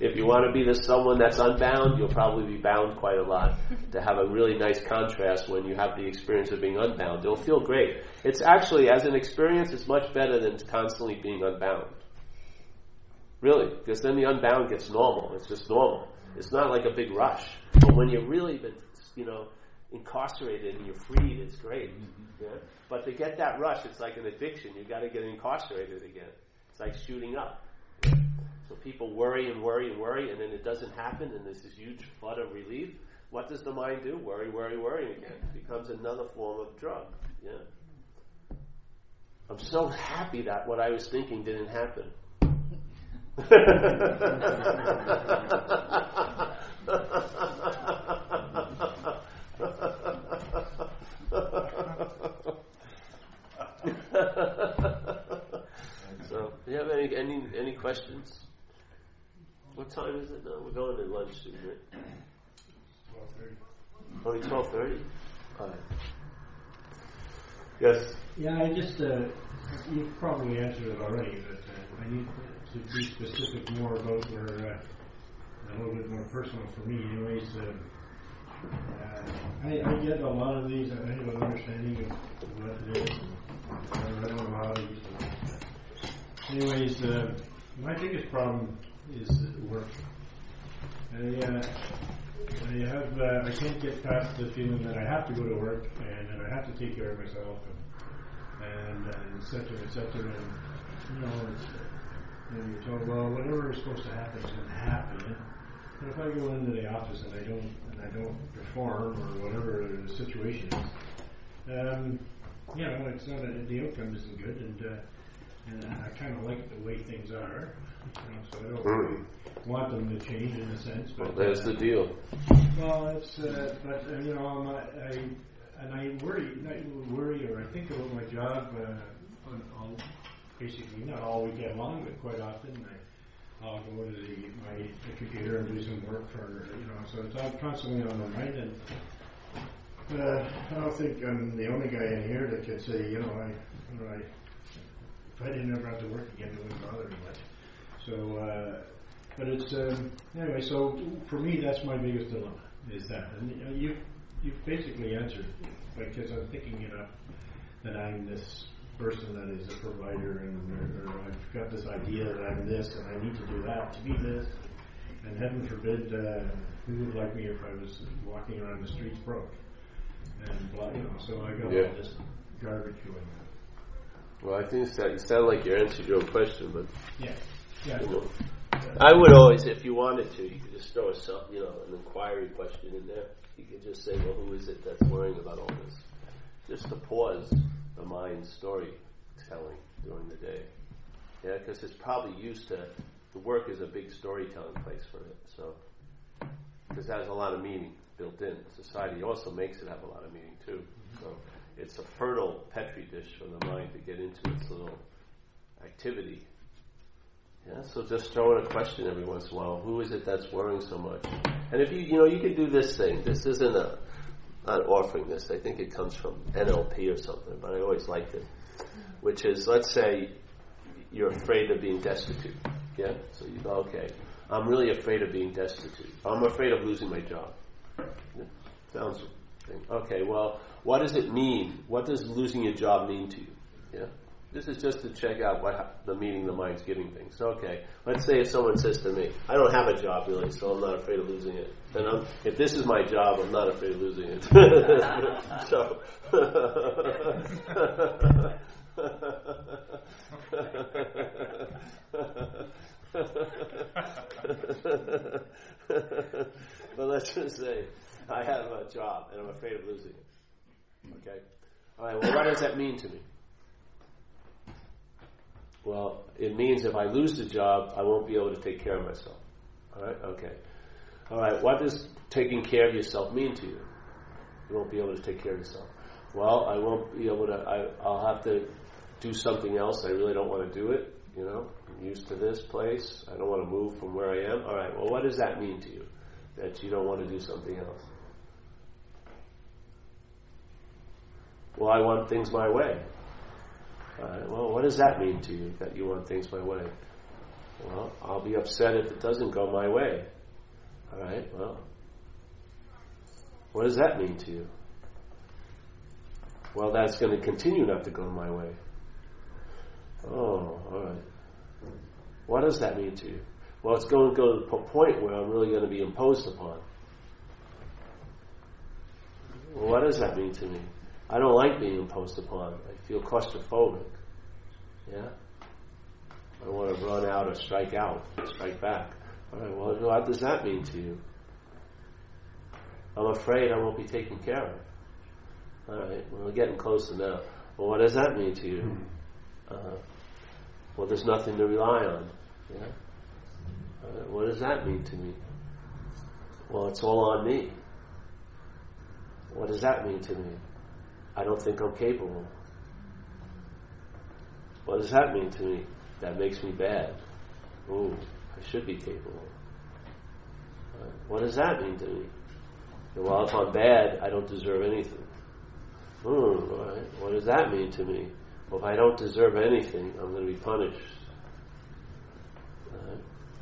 Speaker 1: if you want to be the someone that's unbound, you'll probably be bound quite a lot. [LAUGHS] to have a really nice contrast when you have the experience of being unbound, it'll feel great. It's actually, as an experience, it's much better than constantly being unbound. Really, because then the unbound gets normal. It's just normal. It's not like a big rush. But when you've really you know, incarcerated and you're freed, it's great. Mm-hmm. Yeah? But to get that rush, it's like an addiction. You've got to get incarcerated again. It's like shooting up. So people worry and worry and worry, and then it doesn't happen, and there's this huge flood of relief. What does the mind do? Worry, worry, worry again. It becomes another form of drug. Yeah. I'm so happy that what I was thinking didn't happen. So, do you have any any any questions? What time is it now? We're going to lunch soon, right? Only twelve thirty. Yes.
Speaker 4: Yeah, I just, uh, you've probably answered it already, but uh, I need to be specific more about where, uh, a little bit more personal for me anyways. Uh, uh, I, I get a lot of these, I have an understanding of what it is. I don't know how to use it. Anyways, uh, my biggest problem is work. I, uh, I have, uh, I can't get past the feeling that I have to go to work and that I have to take care of myself and, and, and et cetera, et cetera. And, you know, it's, and you're told, well, whatever is supposed to happen is going to happen. But if I go into the office and I don't, and I don't perform or whatever the situation is, um, you know, it's not, a, the outcome isn't good and, uh, and I kind of like the way things are. You know, so I don't
Speaker 1: Mm.
Speaker 4: want them to change in a sense.
Speaker 1: Well,
Speaker 4: But
Speaker 1: there's the deal.
Speaker 4: well, it's uh, but uh, you know, I'm, I and I worry, not worry, or I think about my job uh, on, on basically not all weekend long, but quite often I, I'll go to the, my the computer and do some work for you know, so it's all constantly on my mind. And uh, I don't think I'm the only guy in here that could say, you know, I, you know, I if I didn't ever have to work again, it wouldn't bother me much. So, uh, but it's um, anyway. So for me, that's my biggest dilemma is that, and you you you basically answered because I'm thinking it up that I'm this person that is a provider, and or, or I've got this idea that I'm this, and I need to do that to be this. And heaven forbid, uh, who would like me if I was walking around the streets broke? And blah, you know, so I got
Speaker 1: Yeah.
Speaker 4: all this garbage going on.
Speaker 1: Well, I think that you sound like you answered your own question, but
Speaker 4: Yeah, yeah.
Speaker 1: you know, I would always, if you wanted to, you could just throw a some, you know, an inquiry question in there. You could just say, well, who is it that's worrying about all this? Just to pause the mind's storytelling during the day. Yeah, because it's probably used to, the work is a big storytelling place for it. So, because it has a lot of meaning built in. Society also makes it have a lot of meaning too. Mm-hmm. So, it's a fertile petri dish for the mind to get into its little activity. Yeah, so just throw in a question every once in a while. Who is it that's worrying so much? And if you, you know, you can do this thing. This isn't a, not offering this. I think it comes from NLP or something, but I always liked it. Which is, let's say you're afraid of being destitute. Yeah? So you go, okay, I'm really afraid of being destitute. I'm afraid of losing my job. Yeah, Sounds, okay, well, what does it mean? What does losing your job mean to you? Yeah? This is just to check out what the meaning the mind's giving things. Okay, let's say if someone says to me, "I don't have a job really, so I'm not afraid of losing it." Then I'm, if this is my job, I'm not afraid of losing it. [LAUGHS] so, [LAUGHS] but let's just say I have a job and I'm afraid of losing it. Okay. All right. Well, what does that mean to me? Well, it means if I lose the job, I won't be able to take care of myself. All right? Okay. All right. What does taking care of yourself mean to you? You won't be able to take care of yourself. Well, I won't be able to. I, I'll have to do something else. I really don't want to do it. You know, I'm used to this place. I don't want to move from where I am. All right. Well, what does that mean to you? That you don't want to do something else? Well, I want things my way. Right, well, what does that mean to you that you want things my way? Well, I'll be upset if it doesn't go my way. All right, well, what does that mean to you? Well, that's going to continue not to go my way. Oh, all right. What does that mean to you? Well, it's going to go to the point where I'm really going to be imposed upon. Well, what does that mean to me? I don't like being imposed upon. I feel claustrophobic. Yeah? I want to run out or strike out, strike back. All right, well, what does that mean to you? I'm afraid I won't be taken care of. All right, well, we're getting closer now. Well, what does that mean to you? Uh, well, there's nothing to rely on. Yeah. Uh, what does that mean to me? Well, it's all on me. What does that mean to me? I don't think I'm capable. What does that mean to me? That makes me bad. Ooh, I should be capable. What does that mean to me? Well, if I'm bad, I don't deserve anything. Hmm, all right. What does that mean to me? Well, if I don't deserve anything, I'm going to be punished.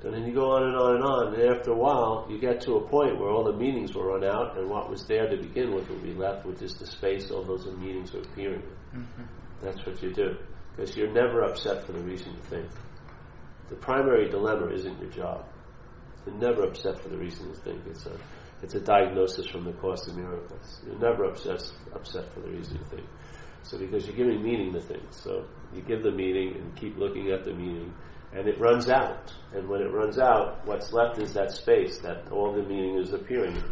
Speaker 1: And then you go on and on and on, and after a while, you get to a point where all the meanings will run out, and what was there to begin with will be left with just the space all those meanings are appearing. Mm-hmm. That's what you do. Because you're never upset for the reason you think. The primary dilemma isn't your job. You're never upset for the reason you think. It's a, it's a diagnosis from the Course of Miracles. You're never upset, upset for the reason you think. So because you're giving meaning to things. So you give the meaning and keep looking at the meaning and it runs out. And when it runs out, what's left is that space that all the meaning is appearing.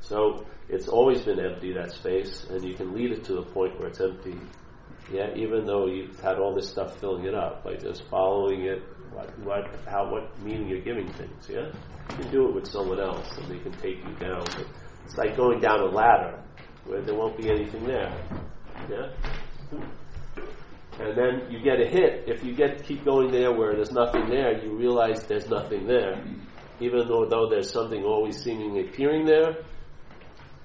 Speaker 1: So it's always been empty, that space, and you can lead it to the point where it's empty. Yeah, even though you've had all this stuff filling it up by just following it, what, what, how, what meaning you're giving things. Yeah, you can do it with someone else, and they can take you down. But it's like going down a ladder where there won't be anything there. Yeah and then you get a hit. If you get keep going there where there's nothing there, you realize there's nothing there, even though though there's something always seemingly appearing there.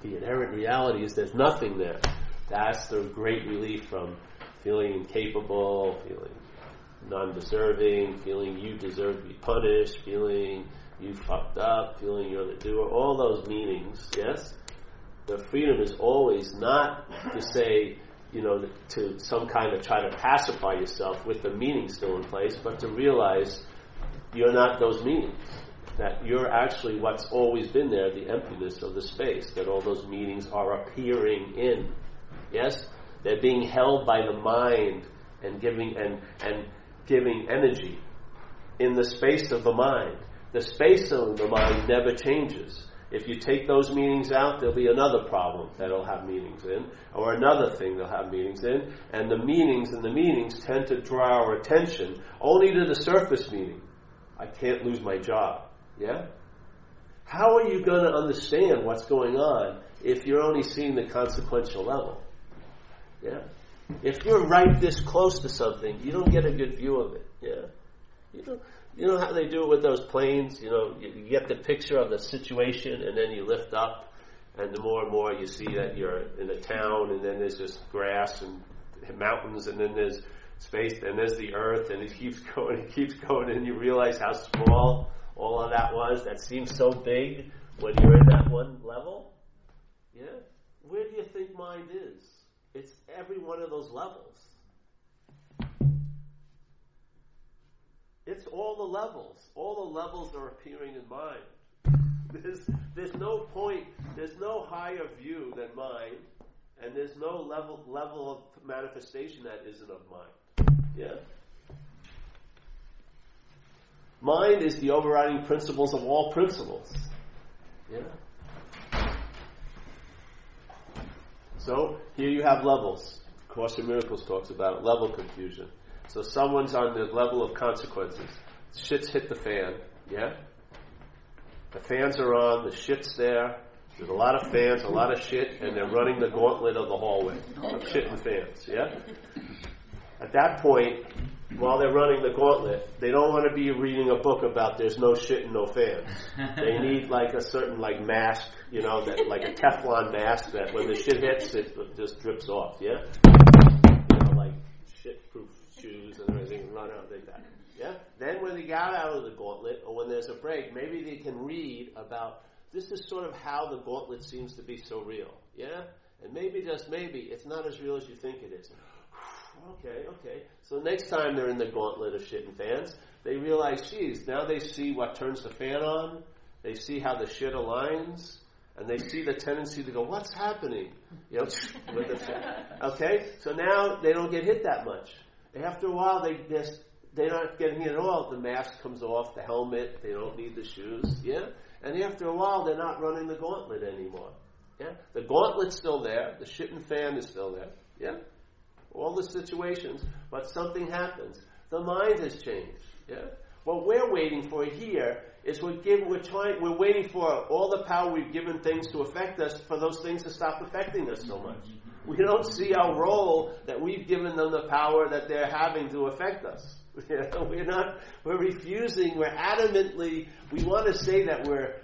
Speaker 1: The inherent reality is there's nothing there. That's the great relief from feeling incapable, feeling non-deserving, feeling you deserve to be punished, feeling you fucked up, feeling you're the doer. All those meanings, yes. The freedom is always not to say you know, to some kind of try to pacify yourself with the meaning still in place, but to realize you're not those meanings. That you're actually what's always been there, the emptiness of the space, that all those meanings are appearing in. Yes? They're being held by the mind and giving and, and giving energy in the space of the mind. The space of the mind never changes. If you take those meanings out, there'll be another problem that'll have meanings in, or another thing they'll have meanings in, and the meanings and the meanings tend to draw our attention only to the surface meaning. I can't lose my job. Yeah? How are you going to understand what's going on if you're only seeing the consequential level? Yeah? If you're right this close to something, you don't get a good view of it. Yeah? You don't you know how they do it with those planes? You know, you, you get the picture of the situation and then you lift up, and the more and more you see that you're in a town, and then there's just grass and mountains, and then there's space, and there's the earth, and it keeps [LAUGHS] going, it keeps going, and you realize how small all of that was. That seems so big when you're in that one level. Yeah? Where do you think mind is? It's every one of those levels. It's all the levels. All the levels are appearing in mind. There's, there's no point, there's no higher view than mind, and there's no level, level of manifestation that isn't of mind. Yeah? Mind is the overriding principles of all principles. Yeah? So, here you have levels. Course in Miracles talks about level confusion. So someone's on the level of consequences. Shit's hit the fan, yeah? The fans are on, the shit's there. There's a lot of fans, a lot of shit, and they're running the gauntlet of the hallway of shit and fans, yeah? At that point, while they're running the gauntlet, they don't want to be reading a book about there's no shit and no fans. They [LAUGHS] need like a certain like mask, you know, that like a Teflon mask that when the shit hits, it just drips off. Yeah, Then when they got out of the gauntlet, or when there's a break, maybe they can read about this is sort of how the gauntlet seems to be so real. Yeah? And maybe just maybe it's not as real as you think it is. [SIGHS] okay, okay. So next time they're in the gauntlet of shit and fans, they realize, geez, now they see what turns the fan on. They see how the shit aligns and they see the tendency to go, "What's happening?" You know, [LAUGHS] okay. So now they don't get hit that much after a while, they they're not getting it at all. The mask comes off, the helmet, they don't need the shoes, yeah? And after a while, they're not running the gauntlet anymore. Yeah? The gauntlet's still there, the shit and fan is still there, yeah? All the situations, but something happens. The mind has changed, yeah? What we're waiting for here is we're give, we're trying we're waiting for all the power we've given things to affect us for those things to stop affecting us so much. We don't see our role that we've given them the power that they're having to affect us. [LAUGHS] We're not we're refusing, we're adamantly we want to say that we're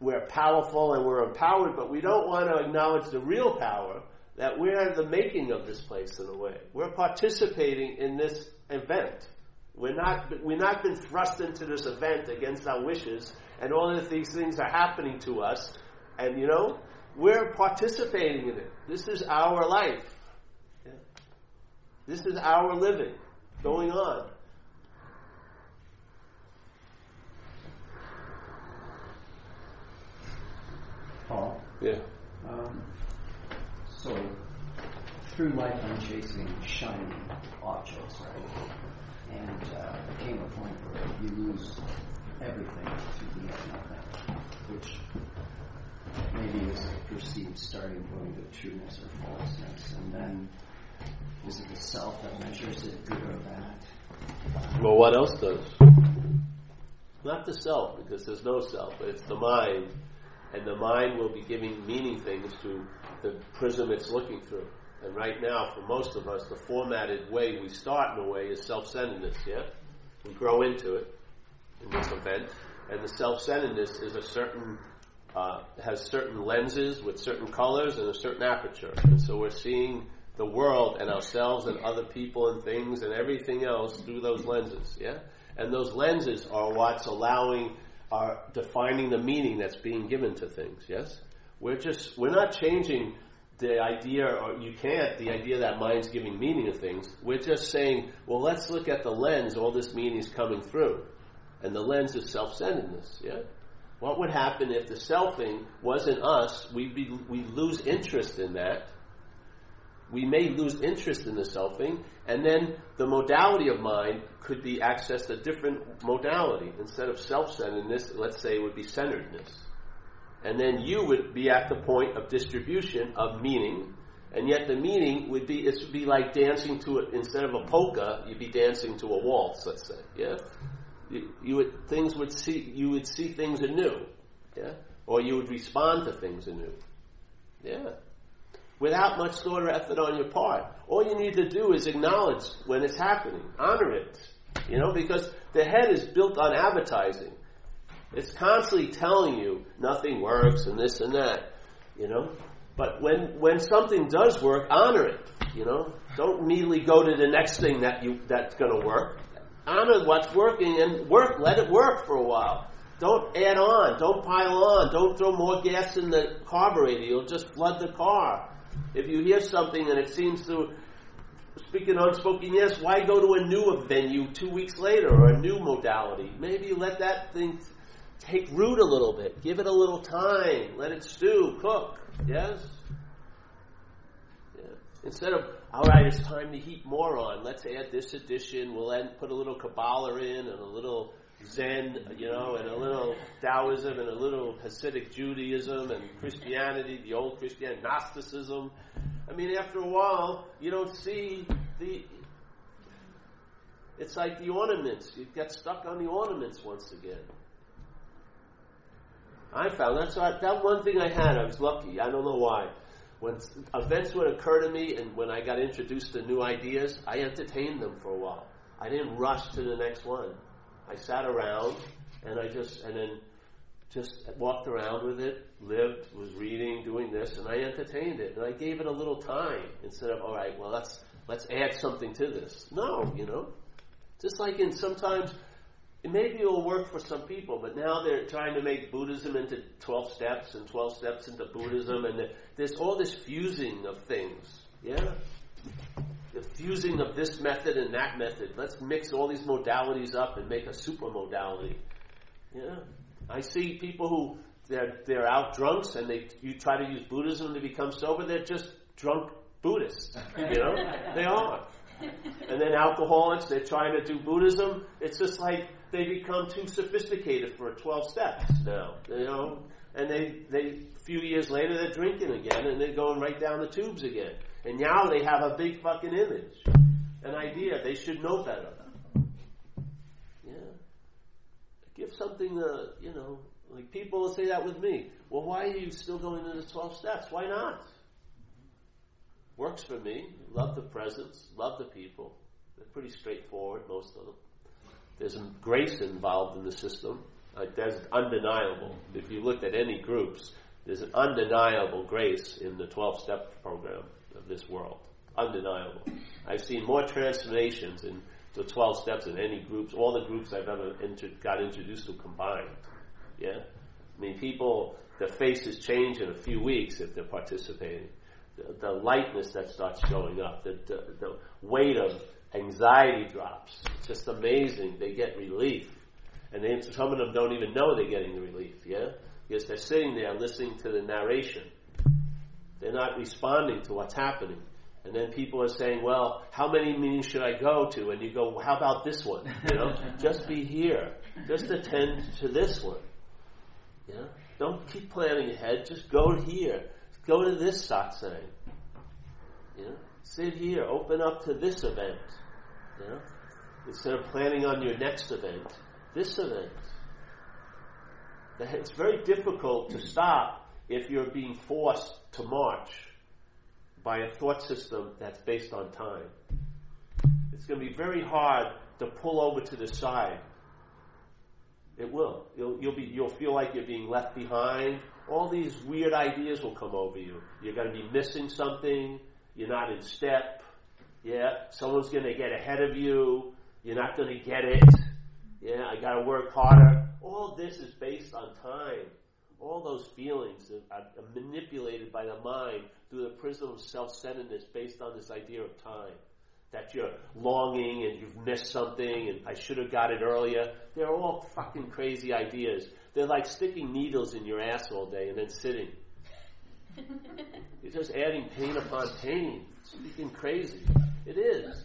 Speaker 1: we're powerful and we're empowered, but we don't want to acknowledge the real power that we're the making of this place in a way. We're participating in this event. We're not, we're not been thrust into this event against our wishes, and all of these things are happening to us, and you know, we're participating in it. This is our life. Yeah. This is our living going on.
Speaker 5: Paul.
Speaker 1: Yeah.
Speaker 5: Um, so, through life, I'm chasing shiny objects, right? And uh, there came a point where you lose everything to the nothing, which maybe is a perceived starting point of trueness or falseness. And then, is it the self that measures it, good or bad?
Speaker 1: Well, what else does? Not the self, because there's no self, but it's the mind. And the mind will be giving meaning things to the prism it's looking through. And right now, for most of us, the formatted way we start in a way is self-centeredness, yeah? We grow into it in this event. And the self-centeredness is a certain, uh, has certain lenses with certain colors and a certain aperture. And so we're seeing the world and ourselves and other people and things and everything else through those lenses, yeah? And those lenses are what's allowing, are defining the meaning that's being given to things, yes? We're just, we're not changing the idea, or you can't, the idea that mind's giving meaning to things. We're just saying, well, let's look at the lens all this meaning is coming through. And the lens is self-centeredness, yeah? What would happen if the selfing wasn't us? We'd be, we lose interest in that. We may lose interest in the selfing, and then the modality of mind could be accessed a different modality. Instead of self-centeredness, let's say it would be centeredness and then you would be at the point of distribution of meaning, and yet the meaning would be it would be like dancing to it instead of a polka, you'd be dancing to a waltz, let's say, yeah. You, you would things would see you would see things anew, yeah, or you would respond to things anew, yeah, without much thought or effort on your part. All you need to do is acknowledge when it's happening, honor it, you know, because the head is built on advertising. It's constantly telling you nothing works and this and that, you know. But when when something does work, honor it. You know, don't immediately go to the next thing that you that's going to work. Honor what's working and work. Let it work for a while. Don't add on. Don't pile on. Don't throw more gas in the carburetor. You'll just flood the car. If you hear something and it seems to speak an unspoken yes, why go to a new venue two weeks later or a new modality? Maybe let that thing take root a little bit. Give it a little time. Let it stew, cook. Yes? Yeah. Instead of, all right, it's time to heat more on. Let's add this addition. We'll add, put a little Kabbalah in and a little Zen, you know, and a little Taoism and a little Hasidic Judaism and Christianity, the old Christian Gnosticism. I mean, after a while, you don't see the. It's like the ornaments. You get stuck on the ornaments once again. I found that's right. That one thing I had, I was lucky. I don't know why. When events would occur to me, and when I got introduced to new ideas, I entertained them for a while. I didn't rush to the next one. I sat around, and I just and then just walked around with it, lived, was reading, doing this, and I entertained it, and I gave it a little time instead of all right, well let's let's add something to this. No, you know, just like in sometimes maybe it will work for some people, but now they're trying to make Buddhism into 12 steps and 12 steps into Buddhism, and there's all this fusing of things. Yeah? The fusing of this method and that method. Let's mix all these modalities up and make a super modality. Yeah? I see people who they're, they're out drunks and they you try to use Buddhism to become sober, they're just drunk Buddhists. You know? [LAUGHS] they are. And then alcoholics, they're trying to do Buddhism. It's just like they become too sophisticated for 12 steps now, you know. And they, they, a few years later, they're drinking again and they're going right down the tubes again. And now they have a big fucking image, an idea. They should know better. Yeah. Give something, uh, you know, like people will say that with me. Well, why are you still going to the 12 steps? Why not? Works for me. Love the presence, love the people. They're pretty straightforward, most of them. There's grace involved in the system. Like that's undeniable. If you looked at any groups, there's an undeniable grace in the 12 step program of this world. Undeniable. I've seen more transformations in the 12 steps in any groups, all the groups I've ever inter- got introduced to combined. Yeah? I mean, people, their faces change in a few weeks if they're participating. The, the lightness that starts showing up, the, the, the weight of anxiety drops. It's just amazing. They get relief. And then some of them don't even know they're getting the relief, yeah? Because they're sitting there listening to the narration. They're not responding to what's happening. And then people are saying, well, how many meetings should I go to? And you go, well, how about this one? You know, [LAUGHS] just be here. Just attend to this one. Yeah? Don't keep planning ahead. Just go here. Go to this satsang. You know? Sit here. Open up to this event. You know? Instead of planning on your next event, this event. It's very difficult to stop if you're being forced to march by a thought system that's based on time. It's going to be very hard to pull over to the side. It will. You'll, you'll be. You'll feel like you're being left behind. All these weird ideas will come over you. You're going to be missing something. You're not in step. Yeah. Someone's going to get ahead of you. You're not going to get it. Yeah. I got to work harder. All this is based on time. All those feelings are, are manipulated by the mind through the prism of self-centeredness based on this idea of time. That you're longing and you've missed something and I should have got it earlier. They're all fucking crazy ideas. They're like sticking needles in your ass all day and then sitting. [LAUGHS] You're just adding pain upon pain. It's freaking crazy. It is.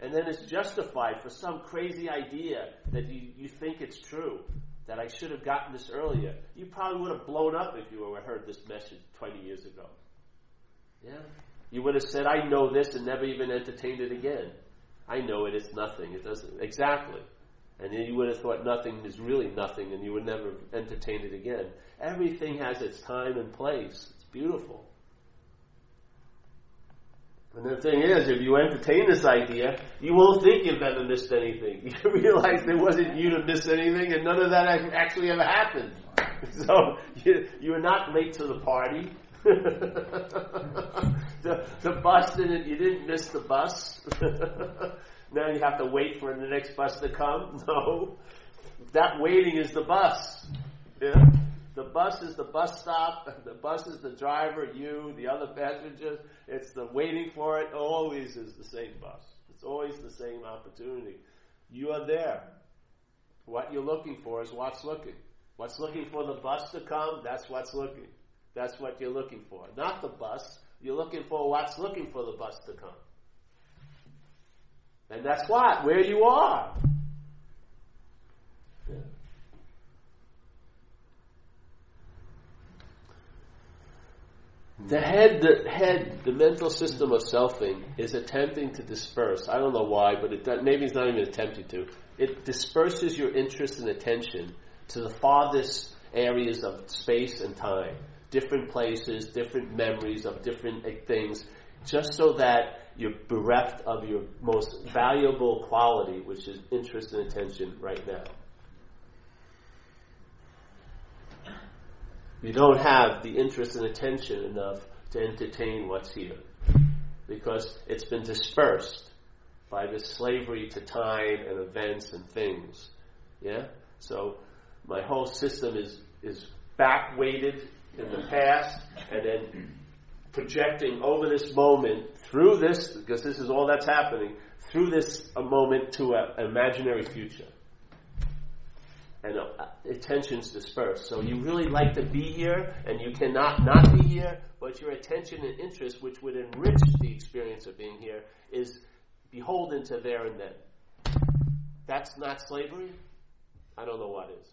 Speaker 1: And then it's justified for some crazy idea that you, you think it's true. That I should have gotten this earlier. You probably would have blown up if you heard this message 20 years ago. Yeah? You would have said, I know this and never even entertained it again. I know it, it's nothing. It doesn't, exactly. And then you would have thought nothing is really nothing and you would never entertain it again. Everything has its time and place. It's beautiful. And the thing is, if you entertain this idea, you won't think you've ever missed anything. [LAUGHS] You realize there wasn't you to miss anything and none of that actually ever happened. [LAUGHS] So you, you're not late to the party. [LAUGHS] the, the bus didn't, you didn't miss the bus. now you have to wait for the next bus to come. No. That waiting is the bus. Yeah. The bus is the bus stop. [LAUGHS] The bus is the driver, you, the other passengers. It's the waiting for it. Always is the same bus. It's always the same opportunity. You are there. What you're looking for is what's looking. What's looking for the bus to come? That's what's looking. That's what you're looking for. Not the bus. You're looking for what's looking for the bus to come. And that's what? Where you are. The head, the head, the mental system of selfing is attempting to disperse. I don't know why, but it maybe it's not even attempting to. It disperses your interest and attention to the farthest areas of space and time, different places, different memories of different things, just so that you're bereft of your most valuable quality, which is interest and attention right now. You don't have the interest and attention enough to entertain what's here because it's been dispersed by this slavery to time and events and things. Yeah? So my whole system is, is back weighted in the past and then projecting over this moment through this, because this is all that's happening, through this moment to an imaginary future and uh, attention's dispersed. So you really like to be here, and you cannot not be here, but your attention and interest, which would enrich the experience of being here, is beholden to there and then. That's not slavery? I don't know what is.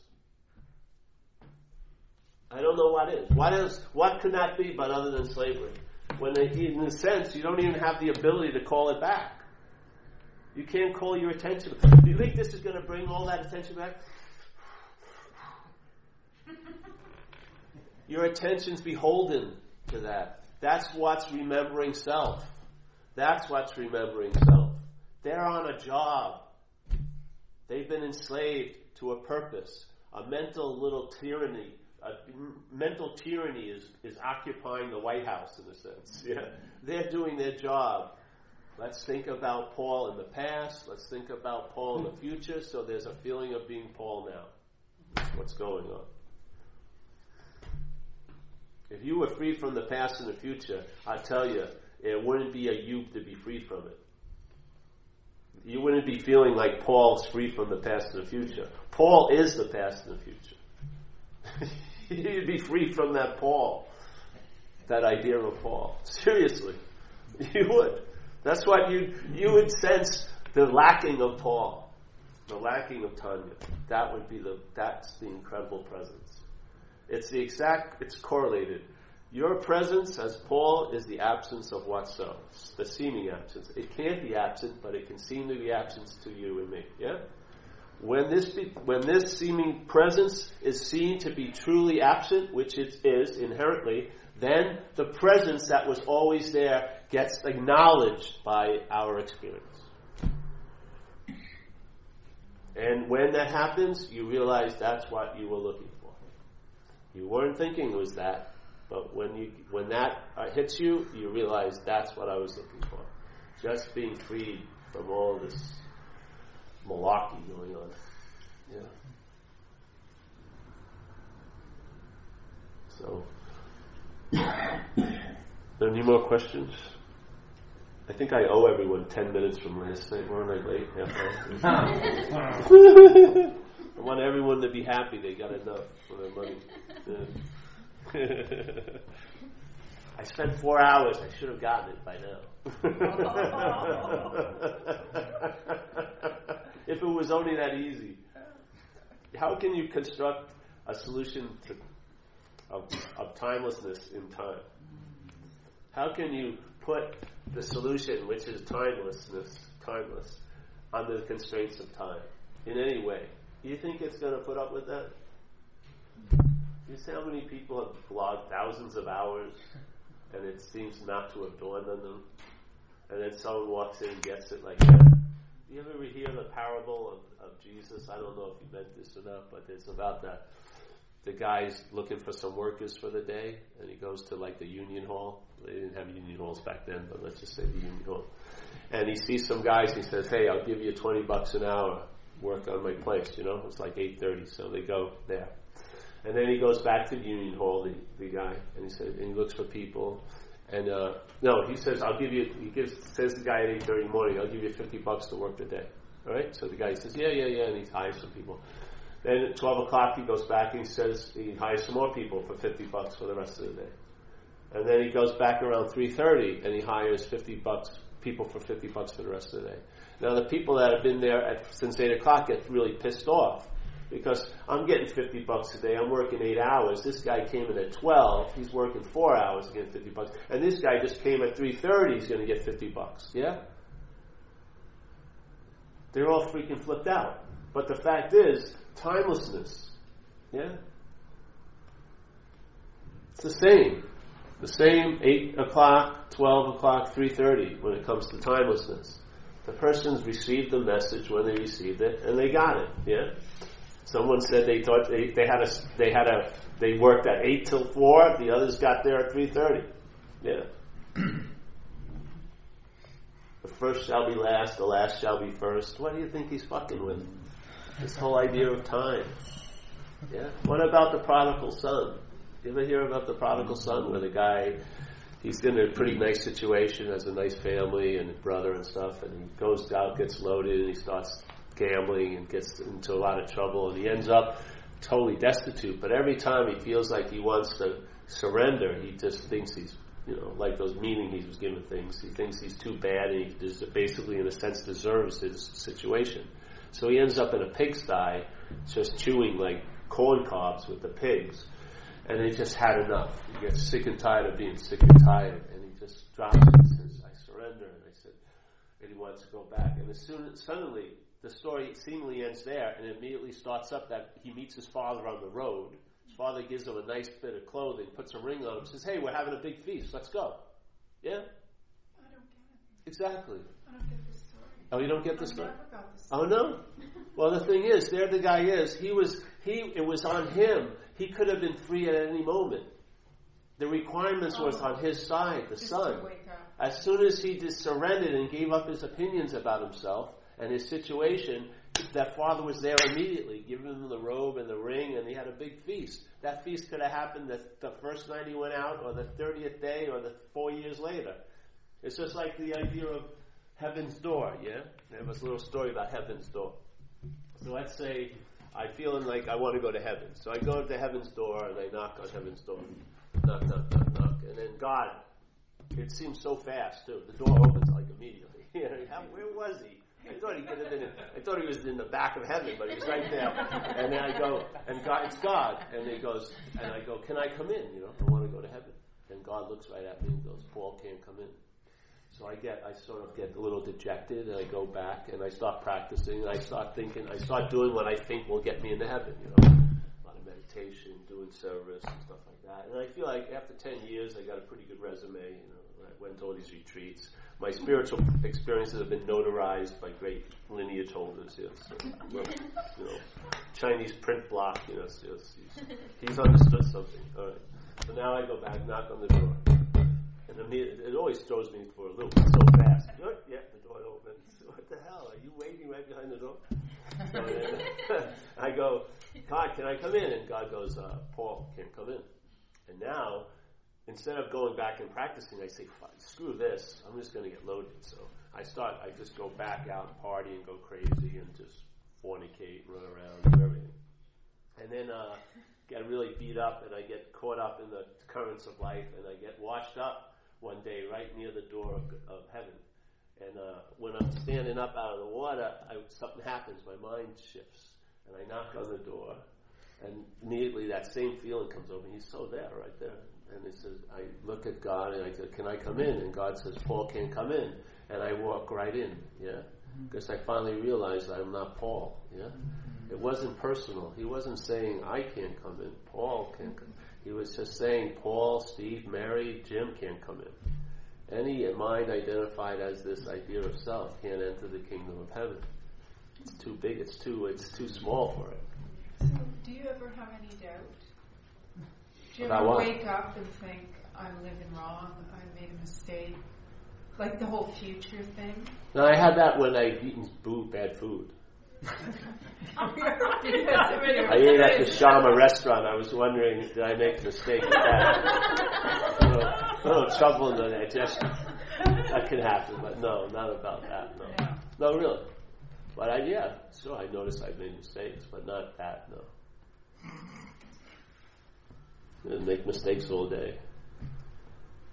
Speaker 1: I don't know what is. What is what could that be but other than slavery? When they, in a sense you don't even have the ability to call it back. You can't call your attention. Do you think this is going to bring all that attention back? Your attention's beholden to that. That's what's remembering self. That's what's remembering self. They're on a job. They've been enslaved to a purpose, a mental little tyranny. A mental tyranny is, is occupying the White House in a sense. [LAUGHS] Yeah. They're doing their job. Let's think about Paul in the past. Let's think about Paul in the future. So there's a feeling of being Paul now. What's going on. If you were free from the past and the future, I tell you, it wouldn't be a you to be free from it. You wouldn't be feeling like Paul's free from the past and the future. Paul is the past and the future. [LAUGHS] You'd be free from that Paul, that idea of Paul. Seriously, you would. That's what you you would sense the lacking of Paul, the lacking of Tanya. That would be the that's the incredible presence. It's the exact. It's correlated. Your presence as Paul is the absence of what so, the seeming absence. It can't be absent, but it can seem to be absent to you and me. Yeah. When this be, when this seeming presence is seen to be truly absent, which it is inherently, then the presence that was always there gets acknowledged by our experience. And when that happens, you realize that's what you were looking for. You weren't thinking it was that, but when you when that uh, hits you, you realize that's what I was looking for. Just being freed from all this malarkey going on. Yeah. So, [COUGHS] any more questions? I think I owe everyone ten minutes from last night. Weren't I late? [LAUGHS] [LAUGHS] I want everyone to be happy they got enough for their money. Yeah. [LAUGHS] I spent four hours. I should have gotten it by now. [LAUGHS] if it was only that easy. How can you construct a solution to, of, of timelessness in time? How can you put the solution, which is timelessness, timeless, under the constraints of time in any way? Do you think it's going to put up with that? You see how many people have logged thousands of hours and it seems not to have dawned on them? And then someone walks in and gets it like that. Do you ever hear the parable of, of Jesus? I don't know if you meant this or not, but it's about that the guy's looking for some workers for the day, and he goes to like the union hall. They didn't have union halls back then, but let's just say the union hall. And he sees some guys. And he says, "Hey, I'll give you twenty bucks an hour. Work on my place." You know, it's like eight thirty, so they go there. And then he goes back to union hall, the, the guy, and he says, and he looks for people. And uh, no, he says, "I'll give you." He gives says the guy at eight thirty in the morning, "I'll give you fifty bucks to work the day." All right. So the guy says, "Yeah, yeah, yeah," and he hires some people. Then at 12 o'clock he goes back and he says he hires some more people for 50 bucks for the rest of the day. And then he goes back around 3.30 and he hires 50 bucks, people for 50 bucks for the rest of the day. Now the people that have been there at, since 8 o'clock get really pissed off because I'm getting 50 bucks a day, I'm working 8 hours. This guy came in at 12, he's working 4 hours to get 50 bucks. And this guy just came at 3.30, he's going to get 50 bucks. Yeah? They're all freaking flipped out. But the fact is, timelessness. Yeah? It's the same. The same 8 o'clock, 12 o'clock, 3.30 when it comes to timelessness. The person's received the message when they received it, and they got it. Yeah? Someone said they thought they, they had a they had a they worked at eight till four. The others got there at three thirty. Yeah. the first shall be last. The last shall be first. What do you think he's fucking with? This whole idea of time. Yeah. What about the prodigal son? You ever hear about the prodigal son, where the guy he's in a pretty nice situation, has a nice family and brother and stuff, and he goes out, gets loaded, and he starts gambling and gets into a lot of trouble, and he ends up totally destitute. But every time he feels like he wants to surrender, he just thinks he's you know, like those meaning he was given things. He thinks he's too bad, and he des- basically, in a sense, deserves his situation. So he ends up in a pigsty, just chewing like corn cobs with the pigs, and he just had enough. He gets sick and tired of being sick and tired, and he just drops it and says, "I surrender." And I said, and he wants to go back. And as soon suddenly the story seemingly ends there, and immediately starts up that he meets his father on the road. His father gives him a nice bit of clothing, puts a ring on him, says, "Hey, we're having a big feast. Let's go." Yeah,
Speaker 6: I don't get it.
Speaker 1: exactly.
Speaker 6: I don't get the story.
Speaker 1: Oh, you don't get the story?
Speaker 6: never got the
Speaker 1: Oh no. [LAUGHS] Well, the thing is, there the guy is. He was he. It was on him. He could have been free at any moment. The requirements was
Speaker 6: Oh.
Speaker 1: on his side, the son.
Speaker 6: to wake up.
Speaker 1: As soon as he just surrendered and gave up his opinions about himself and his situation, that father was there immediately, giving him the robe and the ring, and he had a big feast. That feast could have happened the, the first night he went out, or the 30th day, or the four years later. It's just like the idea of heaven's door, yeah? There was a little story about heaven's door. So let's say I'm feeling like I want to go to heaven. So I go to heaven's door and I knock on heaven's door. Knock, knock, knock, knock. And then God, it seems so fast too. The door opens like immediately. [LAUGHS] How, where was he? I thought he could have been. In, I thought he was in the back of heaven, but he was right there. And then I go, and God, it's God. And he goes, and I go, can I come in? You know, I want to go to heaven. And God looks right at me and goes, Paul can't come in. So I get, I sort of get a little dejected, and I go back and I start practicing, and I start thinking, I start doing what I think will get me into heaven. You know, a lot of meditation, doing service and stuff like that. And I feel like after ten years, I got a pretty good resume. You know, I went to all these retreats. My spiritual experiences have been notarized by great lineage holders. Yes, so, you know, Chinese print block. You know, so he's, he's understood something. All right. So now I go back, knock on the door. And it always throws me for a loop. So fast. Good, yeah, the door opens. [LAUGHS] What the hell? Are you waiting right behind the door? So then, [LAUGHS] I go, God, can I come in? And God goes, uh, Paul can't come in. And now, instead of going back and practicing, I say, screw this. I'm just going to get loaded. So I start, I just go back out and party and go crazy and just fornicate, run around, do everything. And then uh, get really beat up and I get caught up in the currents of life and I get washed up one day right near the door of, of heaven. And uh, when I'm standing up out of the water, I, something happens. My mind shifts, and I knock on the door, and immediately that same feeling comes over. He's so there, right there. And it says, I look at God and I say, "Can I come in?" And God says, "Paul can't come in." And I walk right in, yeah, because I finally realized I'm not Paul, yeah. It wasn't personal. He wasn't saying I can't come in. Paul can't come. He was just saying Paul, Steve, Mary, Jim can't come in. Any mind identified as this idea of self can't enter the kingdom of heaven. It's too big. It's too. It's too small for it.
Speaker 6: So, do you ever have any doubt? Do you ever wake up and think, I'm living wrong, I made a mistake? Like the whole future thing?
Speaker 1: Now I had that when I'd eaten boo, bad food. I ate at the Shama restaurant. I was wondering, did I make a mistake with that? a, little, a little trouble in the digestion. That can happen, but no, not about that. No,
Speaker 6: No.
Speaker 1: no, really. But I, yeah, sure, I noticed I made mistakes, but not that. No, didn't make mistakes all day.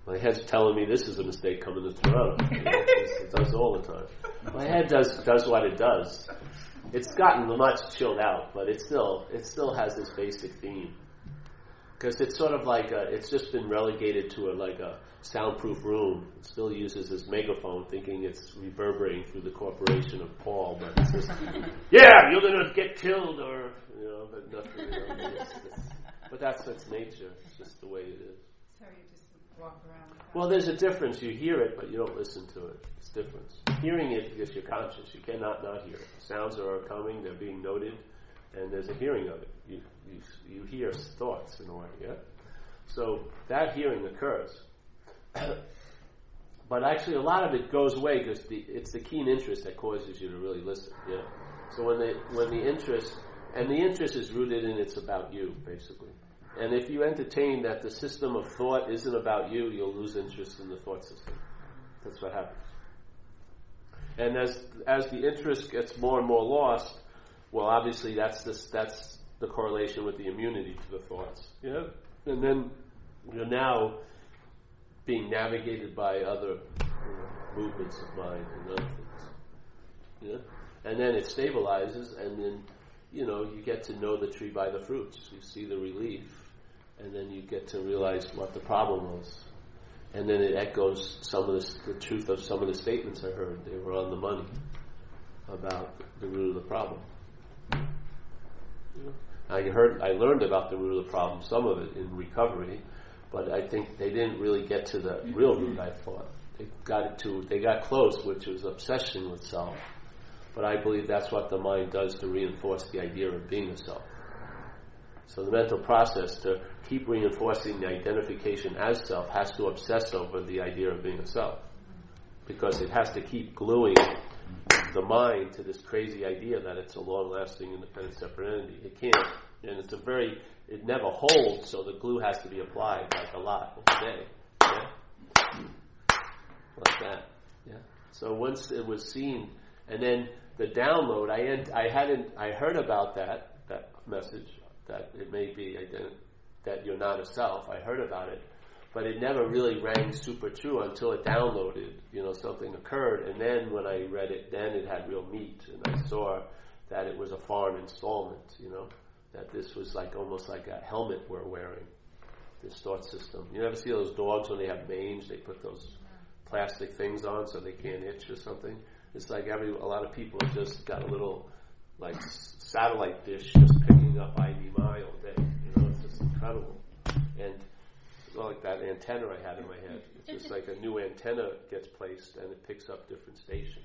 Speaker 1: My head's telling me this is a mistake coming to Toronto. it does all the time. My head does does what it does. It's gotten much chilled out, but it still it still has this basic theme because it's sort of like a, it's just been relegated to a like a soundproof room. It still uses this megaphone, thinking it's reverberating through the corporation of Paul, but it's just [LAUGHS] yeah, you're gonna get killed or you know, but nothing. You know, it's, it's, but that's its nature. It's just the way it is.
Speaker 6: So you just walk around.
Speaker 1: Well, there's a difference. You hear it, but you don't listen to it. It's difference. Hearing it because you're conscious. You cannot not hear it. Sounds are coming. They're being noted, and there's a hearing of it. You you, you hear thoughts in a way. Yeah. So that hearing occurs. [COUGHS] but actually, a lot of it goes away because the, it's the keen interest that causes you to really listen. Yeah. So when the when the interest and the interest is rooted in it's about you, basically. And if you entertain that the system of thought isn't about you, you'll lose interest in the thought system. That's what happens. And as as the interest gets more and more lost, well, obviously that's this that's the correlation with the immunity to the thoughts. Yeah, and then you're now being navigated by other you know, movements of mind and other things. Know? And then it stabilizes, and then you know you get to know the tree by the fruits. You see the relief, and then you get to realize what the problem was. And then it echoes some of the, the truth of some of the statements I heard. They were on the money about the root of the problem. I heard, I learned about the root of the problem, some of it in recovery, but I think they didn't really get to the real root. I thought they got to, they got close, which was obsession with self. But I believe that's what the mind does to reinforce the idea of being a self. So the mental process to keep reinforcing the identification as self has to obsess over the idea of being a self. Because it has to keep gluing the mind to this crazy idea that it's a long lasting independent separate entity. It can't. And it's a very, it never holds, so the glue has to be applied like a lot every day. Yeah? Like that. Yeah. So once it was seen, and then the download, I, I hadn't, I heard about that, that message, that it may be that you're not a self. I heard about it, but it never really rang super true until it downloaded. You know, something occurred, and then when I read it, then it had real meat, and I saw that it was a foreign installment. You know, that this was like almost like a helmet we're wearing. This thought system. You ever see those dogs when they have mange? They put those plastic things on so they can't itch or something. It's like every a lot of people have just got a little like satellite dish just picking up IDMI all day. You know, it's just incredible. And well, like that antenna I had in my head. It's just [LAUGHS] like a new antenna gets placed and it picks up different stations.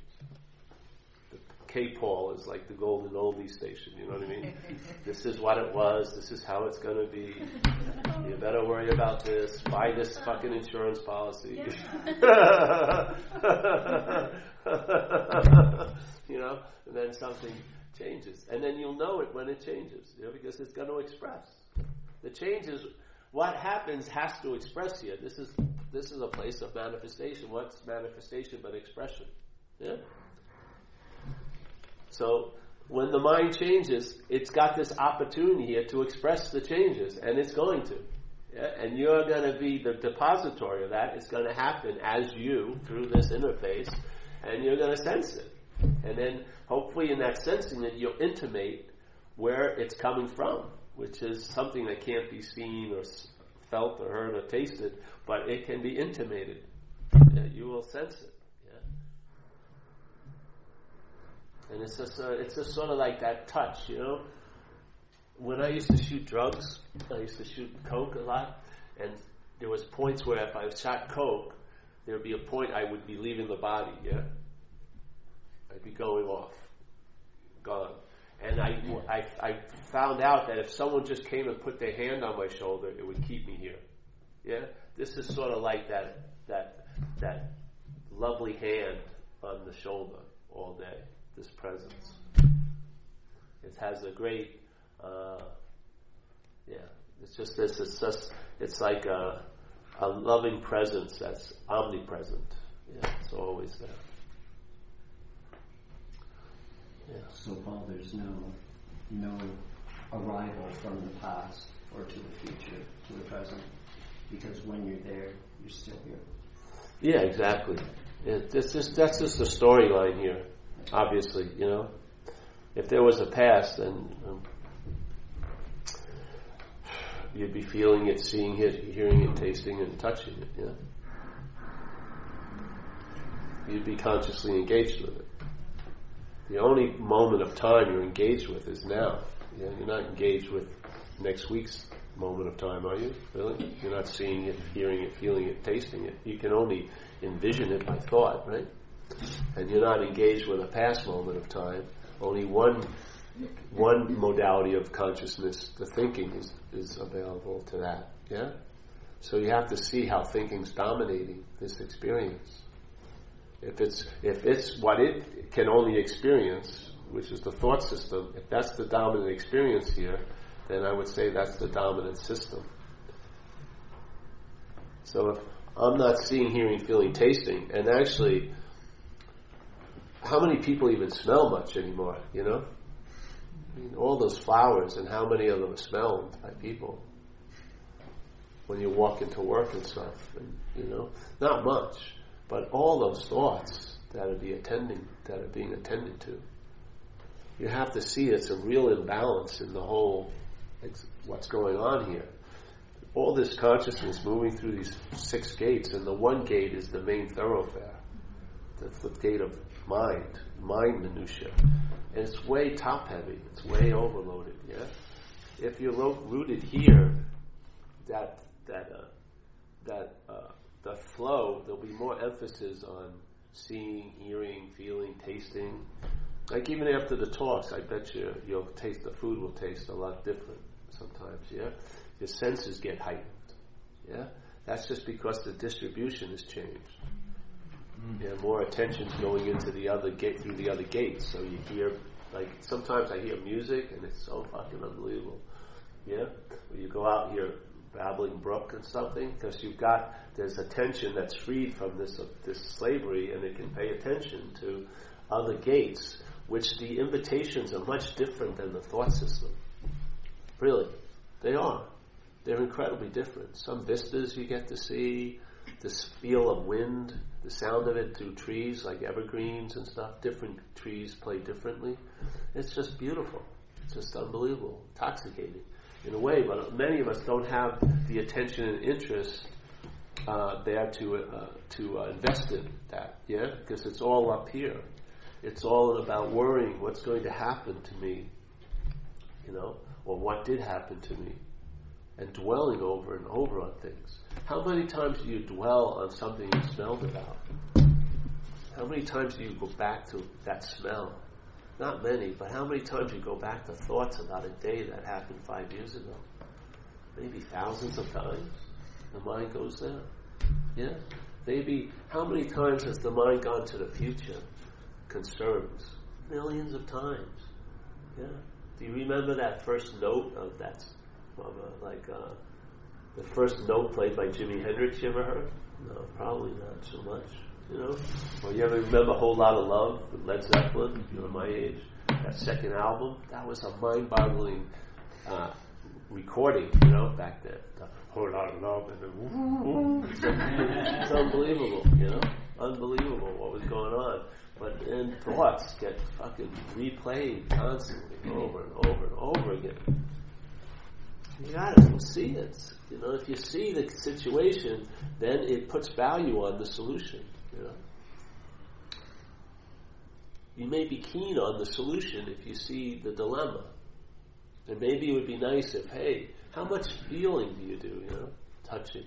Speaker 1: The K-Paul is like the golden oldie station, you know what I mean? [LAUGHS] this is what it was, this is how it's going to be. You better worry about this, buy this fucking insurance policy. [LAUGHS] you know, and then something changes. And then you'll know it when it changes, you know, because it's going to express. The changes, what happens has to express here. This is this is a place of manifestation. What's manifestation but expression? Yeah. So when the mind changes, it's got this opportunity here to express the changes, and it's going to. Yeah? And you're going to be the depository of that. It's going to happen as you through this interface, and you're going to sense it. And then, hopefully, in that sensing it, you'll intimate where it's coming from, which is something that can't be seen or felt or heard or tasted, but it can be intimated. Yeah, you will sense it. Yeah? And it's just, uh, it's just sort of like that touch, you know. When I used to shoot drugs, I used to shoot coke a lot, and there was points where if I shot coke, there would be a point I would be leaving the body. Yeah, I'd be going off, gone. And I, I, I found out that if someone just came and put their hand on my shoulder, it would keep me here. Yeah, this is sort of like that that that lovely hand on the shoulder all day. This presence. It has a great, uh, yeah. It's just this. It's just. It's like a, a loving presence that's omnipresent. Yeah, it's always there. Yeah.
Speaker 5: So, Paul, there's no no arrival from the past or to the future to the present, because when you're there, you're still here.
Speaker 1: Yeah, exactly. That's just that's just the storyline here. Obviously, you know, if there was a past, then um, you'd be feeling it, seeing it, hearing it, tasting it, and touching it. Yeah, you'd be consciously engaged with it. The only moment of time you're engaged with is now. Yeah, you're not engaged with next week's moment of time, are you? Really? You're not seeing it, hearing it, feeling it, tasting it. You can only envision it by thought, right? And you're not engaged with a past moment of time. Only one one modality of consciousness, the thinking, is, is available to that. Yeah? So you have to see how thinking's dominating this experience. If it's if it's what it can only experience, which is the thought system, if that's the dominant experience here, then I would say that's the dominant system. So if I'm not seeing, hearing, feeling, tasting, and actually, how many people even smell much anymore? You know, I mean, all those flowers, and how many of them are smelled by people? when you walk into work and stuff. And, you know, not much, but all those thoughts that are be attending that are being attended to. You have to see it's a real imbalance in the whole what's going on here. All this consciousness moving through these six gates, and the one gate is the main thoroughfare. The gate of mind, mind minutia, and it's way top heavy. It's way overloaded. Yeah. If you're ro- rooted here, that that uh, that uh, the flow, there'll be more emphasis on seeing, hearing, feeling, tasting. Like even after the talks, I bet you you'll taste the food will taste a lot different sometimes. Yeah, your senses get heightened. Yeah, that's just because the distribution has changed. Yeah, more attention's going into the other gate through the other gates. So you hear like sometimes I hear music and it's so fucking unbelievable. Yeah, when you go out here babbling brook and something because you've got there's attention that's freed from this uh, this slavery and it can pay attention to other gates which the invitations are much different than the thought system. Really. They are. They're incredibly different. Some vistas you get to see this feel of wind the sound of it through trees like evergreens and stuff. Different trees play differently. It's just beautiful. It's just unbelievable. Intoxicating in a way, but many of us don't have the attention and interest uh, there to uh, to uh, invest in that, yeah, because it's all up here. It's all about worrying what's going to happen to me, you know, or what did happen to me, and dwelling over and over on things. How many times do you dwell on something you smelled about? How many times do you go back to that smell? Not many, but how many times do you go back to thoughts about a day that happened five years ago? Maybe thousands of times. The mind goes there. Yeah? Maybe how many times has the mind gone to the future? Concerns. Millions of times. Yeah. Do you remember that first note of that, of a, like uh, the first note played by Jimi Hendrix? You ever heard? No, probably not so much. You know, or you ever remember a Whole Lotta Love with Led Zeppelin? You're my age. That second album, that was a mind-boggling uh, recording. You know, back then, Whole Lotta Love, and then it's unbelievable. You know, unbelievable what was going on. But then thoughts get fucking replayed constantly, over and over and over again. You gotta see it. You know, if you see the situation, then it puts value on the solution. You know, you may be keen on the solution if you see the dilemma, and maybe it would be nice if, hey, how much feeling do you do? You know, touching,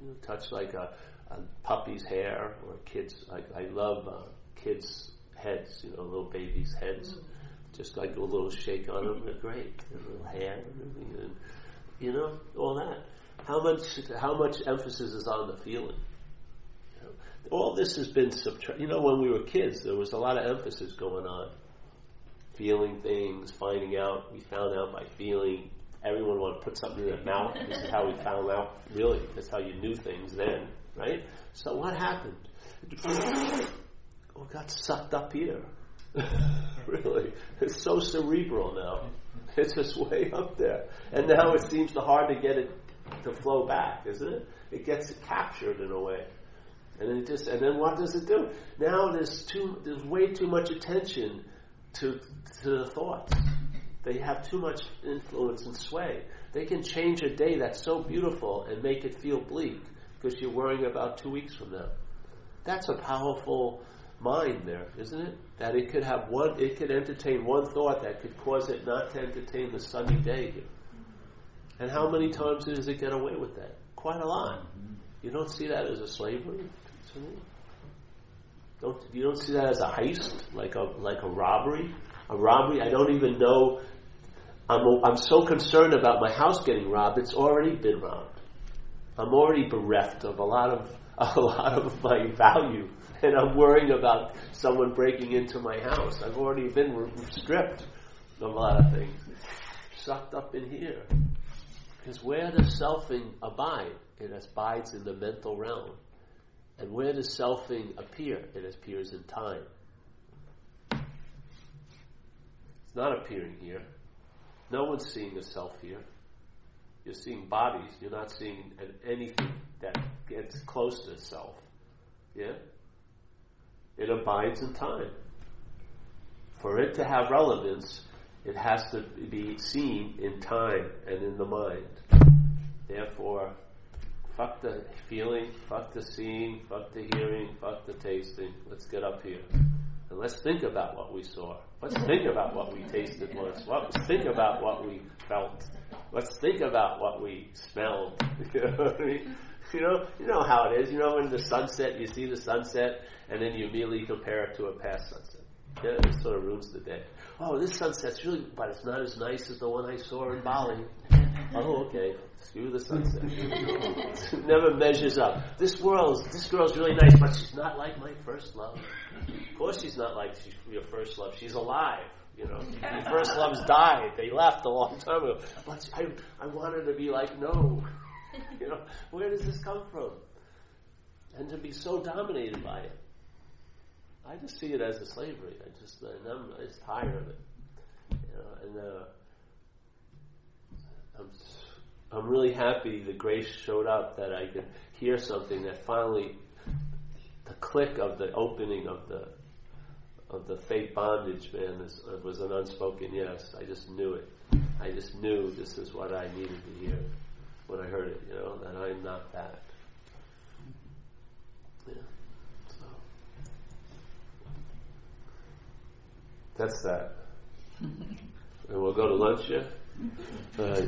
Speaker 1: you know, touch like a, a puppy's hair or a kid's. Like I love uh, kids' heads. You know, little babies' heads. Just like a little shake on them, they're great. Their little hair and everything, you know, all that. How much? How much emphasis is on the feeling? You know, all this has been subtracted. You know, when we were kids, there was a lot of emphasis going on. Feeling things, finding out. We found out by feeling. Everyone wanted to put something in their mouth. This is how we found out, really. That's how you knew things then, right? So what happened? [COUGHS] We got sucked up here. [LAUGHS] really. It's so cerebral now. It's just way up there. And now it seems hard to get it to flow back, isn't it? It gets captured in a way. And then it just and then what does it do? Now there's too there's way too much attention to to the thoughts. They have too much influence and sway. They can change a day that's so beautiful and make it feel bleak because you're worrying about two weeks from now. That's a powerful mind there, isn't it? That it could have one it could entertain one thought that could cause it not to entertain the sunny day. And how many times does it get away with that? Quite a lot. Mm-hmm. You don't see that as a slavery. Don't you don't see that as a heist, like a like a robbery? A robbery. I don't even know. I'm I'm so concerned about my house getting robbed. It's already been robbed. I'm already bereft of a lot of [LAUGHS] a lot of my value, [LAUGHS] and I'm worrying about someone breaking into my house. I've already been stripped of a lot of things, sucked up in here. Because where does selfing abide? It abides in the mental realm. And where does selfing appear? It appears in time. It's not appearing here. No one's seeing a self here. You're seeing bodies. You're not seeing anything that gets close to self. Yeah? It abides in time. For it to have relevance, it has to be seen in time and in the mind. Therefore, fuck the feeling, fuck the seeing, fuck the hearing, fuck the tasting. Let's get up here. And let's think about what we saw. Let's think about what we tasted once. Let's think about what we felt. Let's think about what we smelled. [LAUGHS] You know what I mean? You know, you know how it is. You know, when the sunset, you see the sunset, and then you immediately compare it to a past sunset. Yeah, it sort of ruins the day. Oh, this sunset's really, but it's not as nice as the one I saw in Bali. Oh, okay. Screw the sunset. it [LAUGHS] never measures up. This world's, this girl's really nice, but she's not like my first love. Of course, she's not like she's your first love. She's alive. You know, your first loves died. They left a long time ago. But I, I wanted to be like, no. [LAUGHS] You know, where does this come from? And to be so dominated by it. I just see it as a slavery. I just, I'm, I'm just tired of it. You know, and uh, I'm, I'm really happy the grace showed up that I could hear something that finally, the click of the opening of the of the fate bondage, man, uh, was an unspoken yes. I just knew it. I just knew this is what I needed to hear when I heard it. You know that I'm not that. Yeah. So. That's that. [LAUGHS] and we'll go to lunch, yeah? Uh,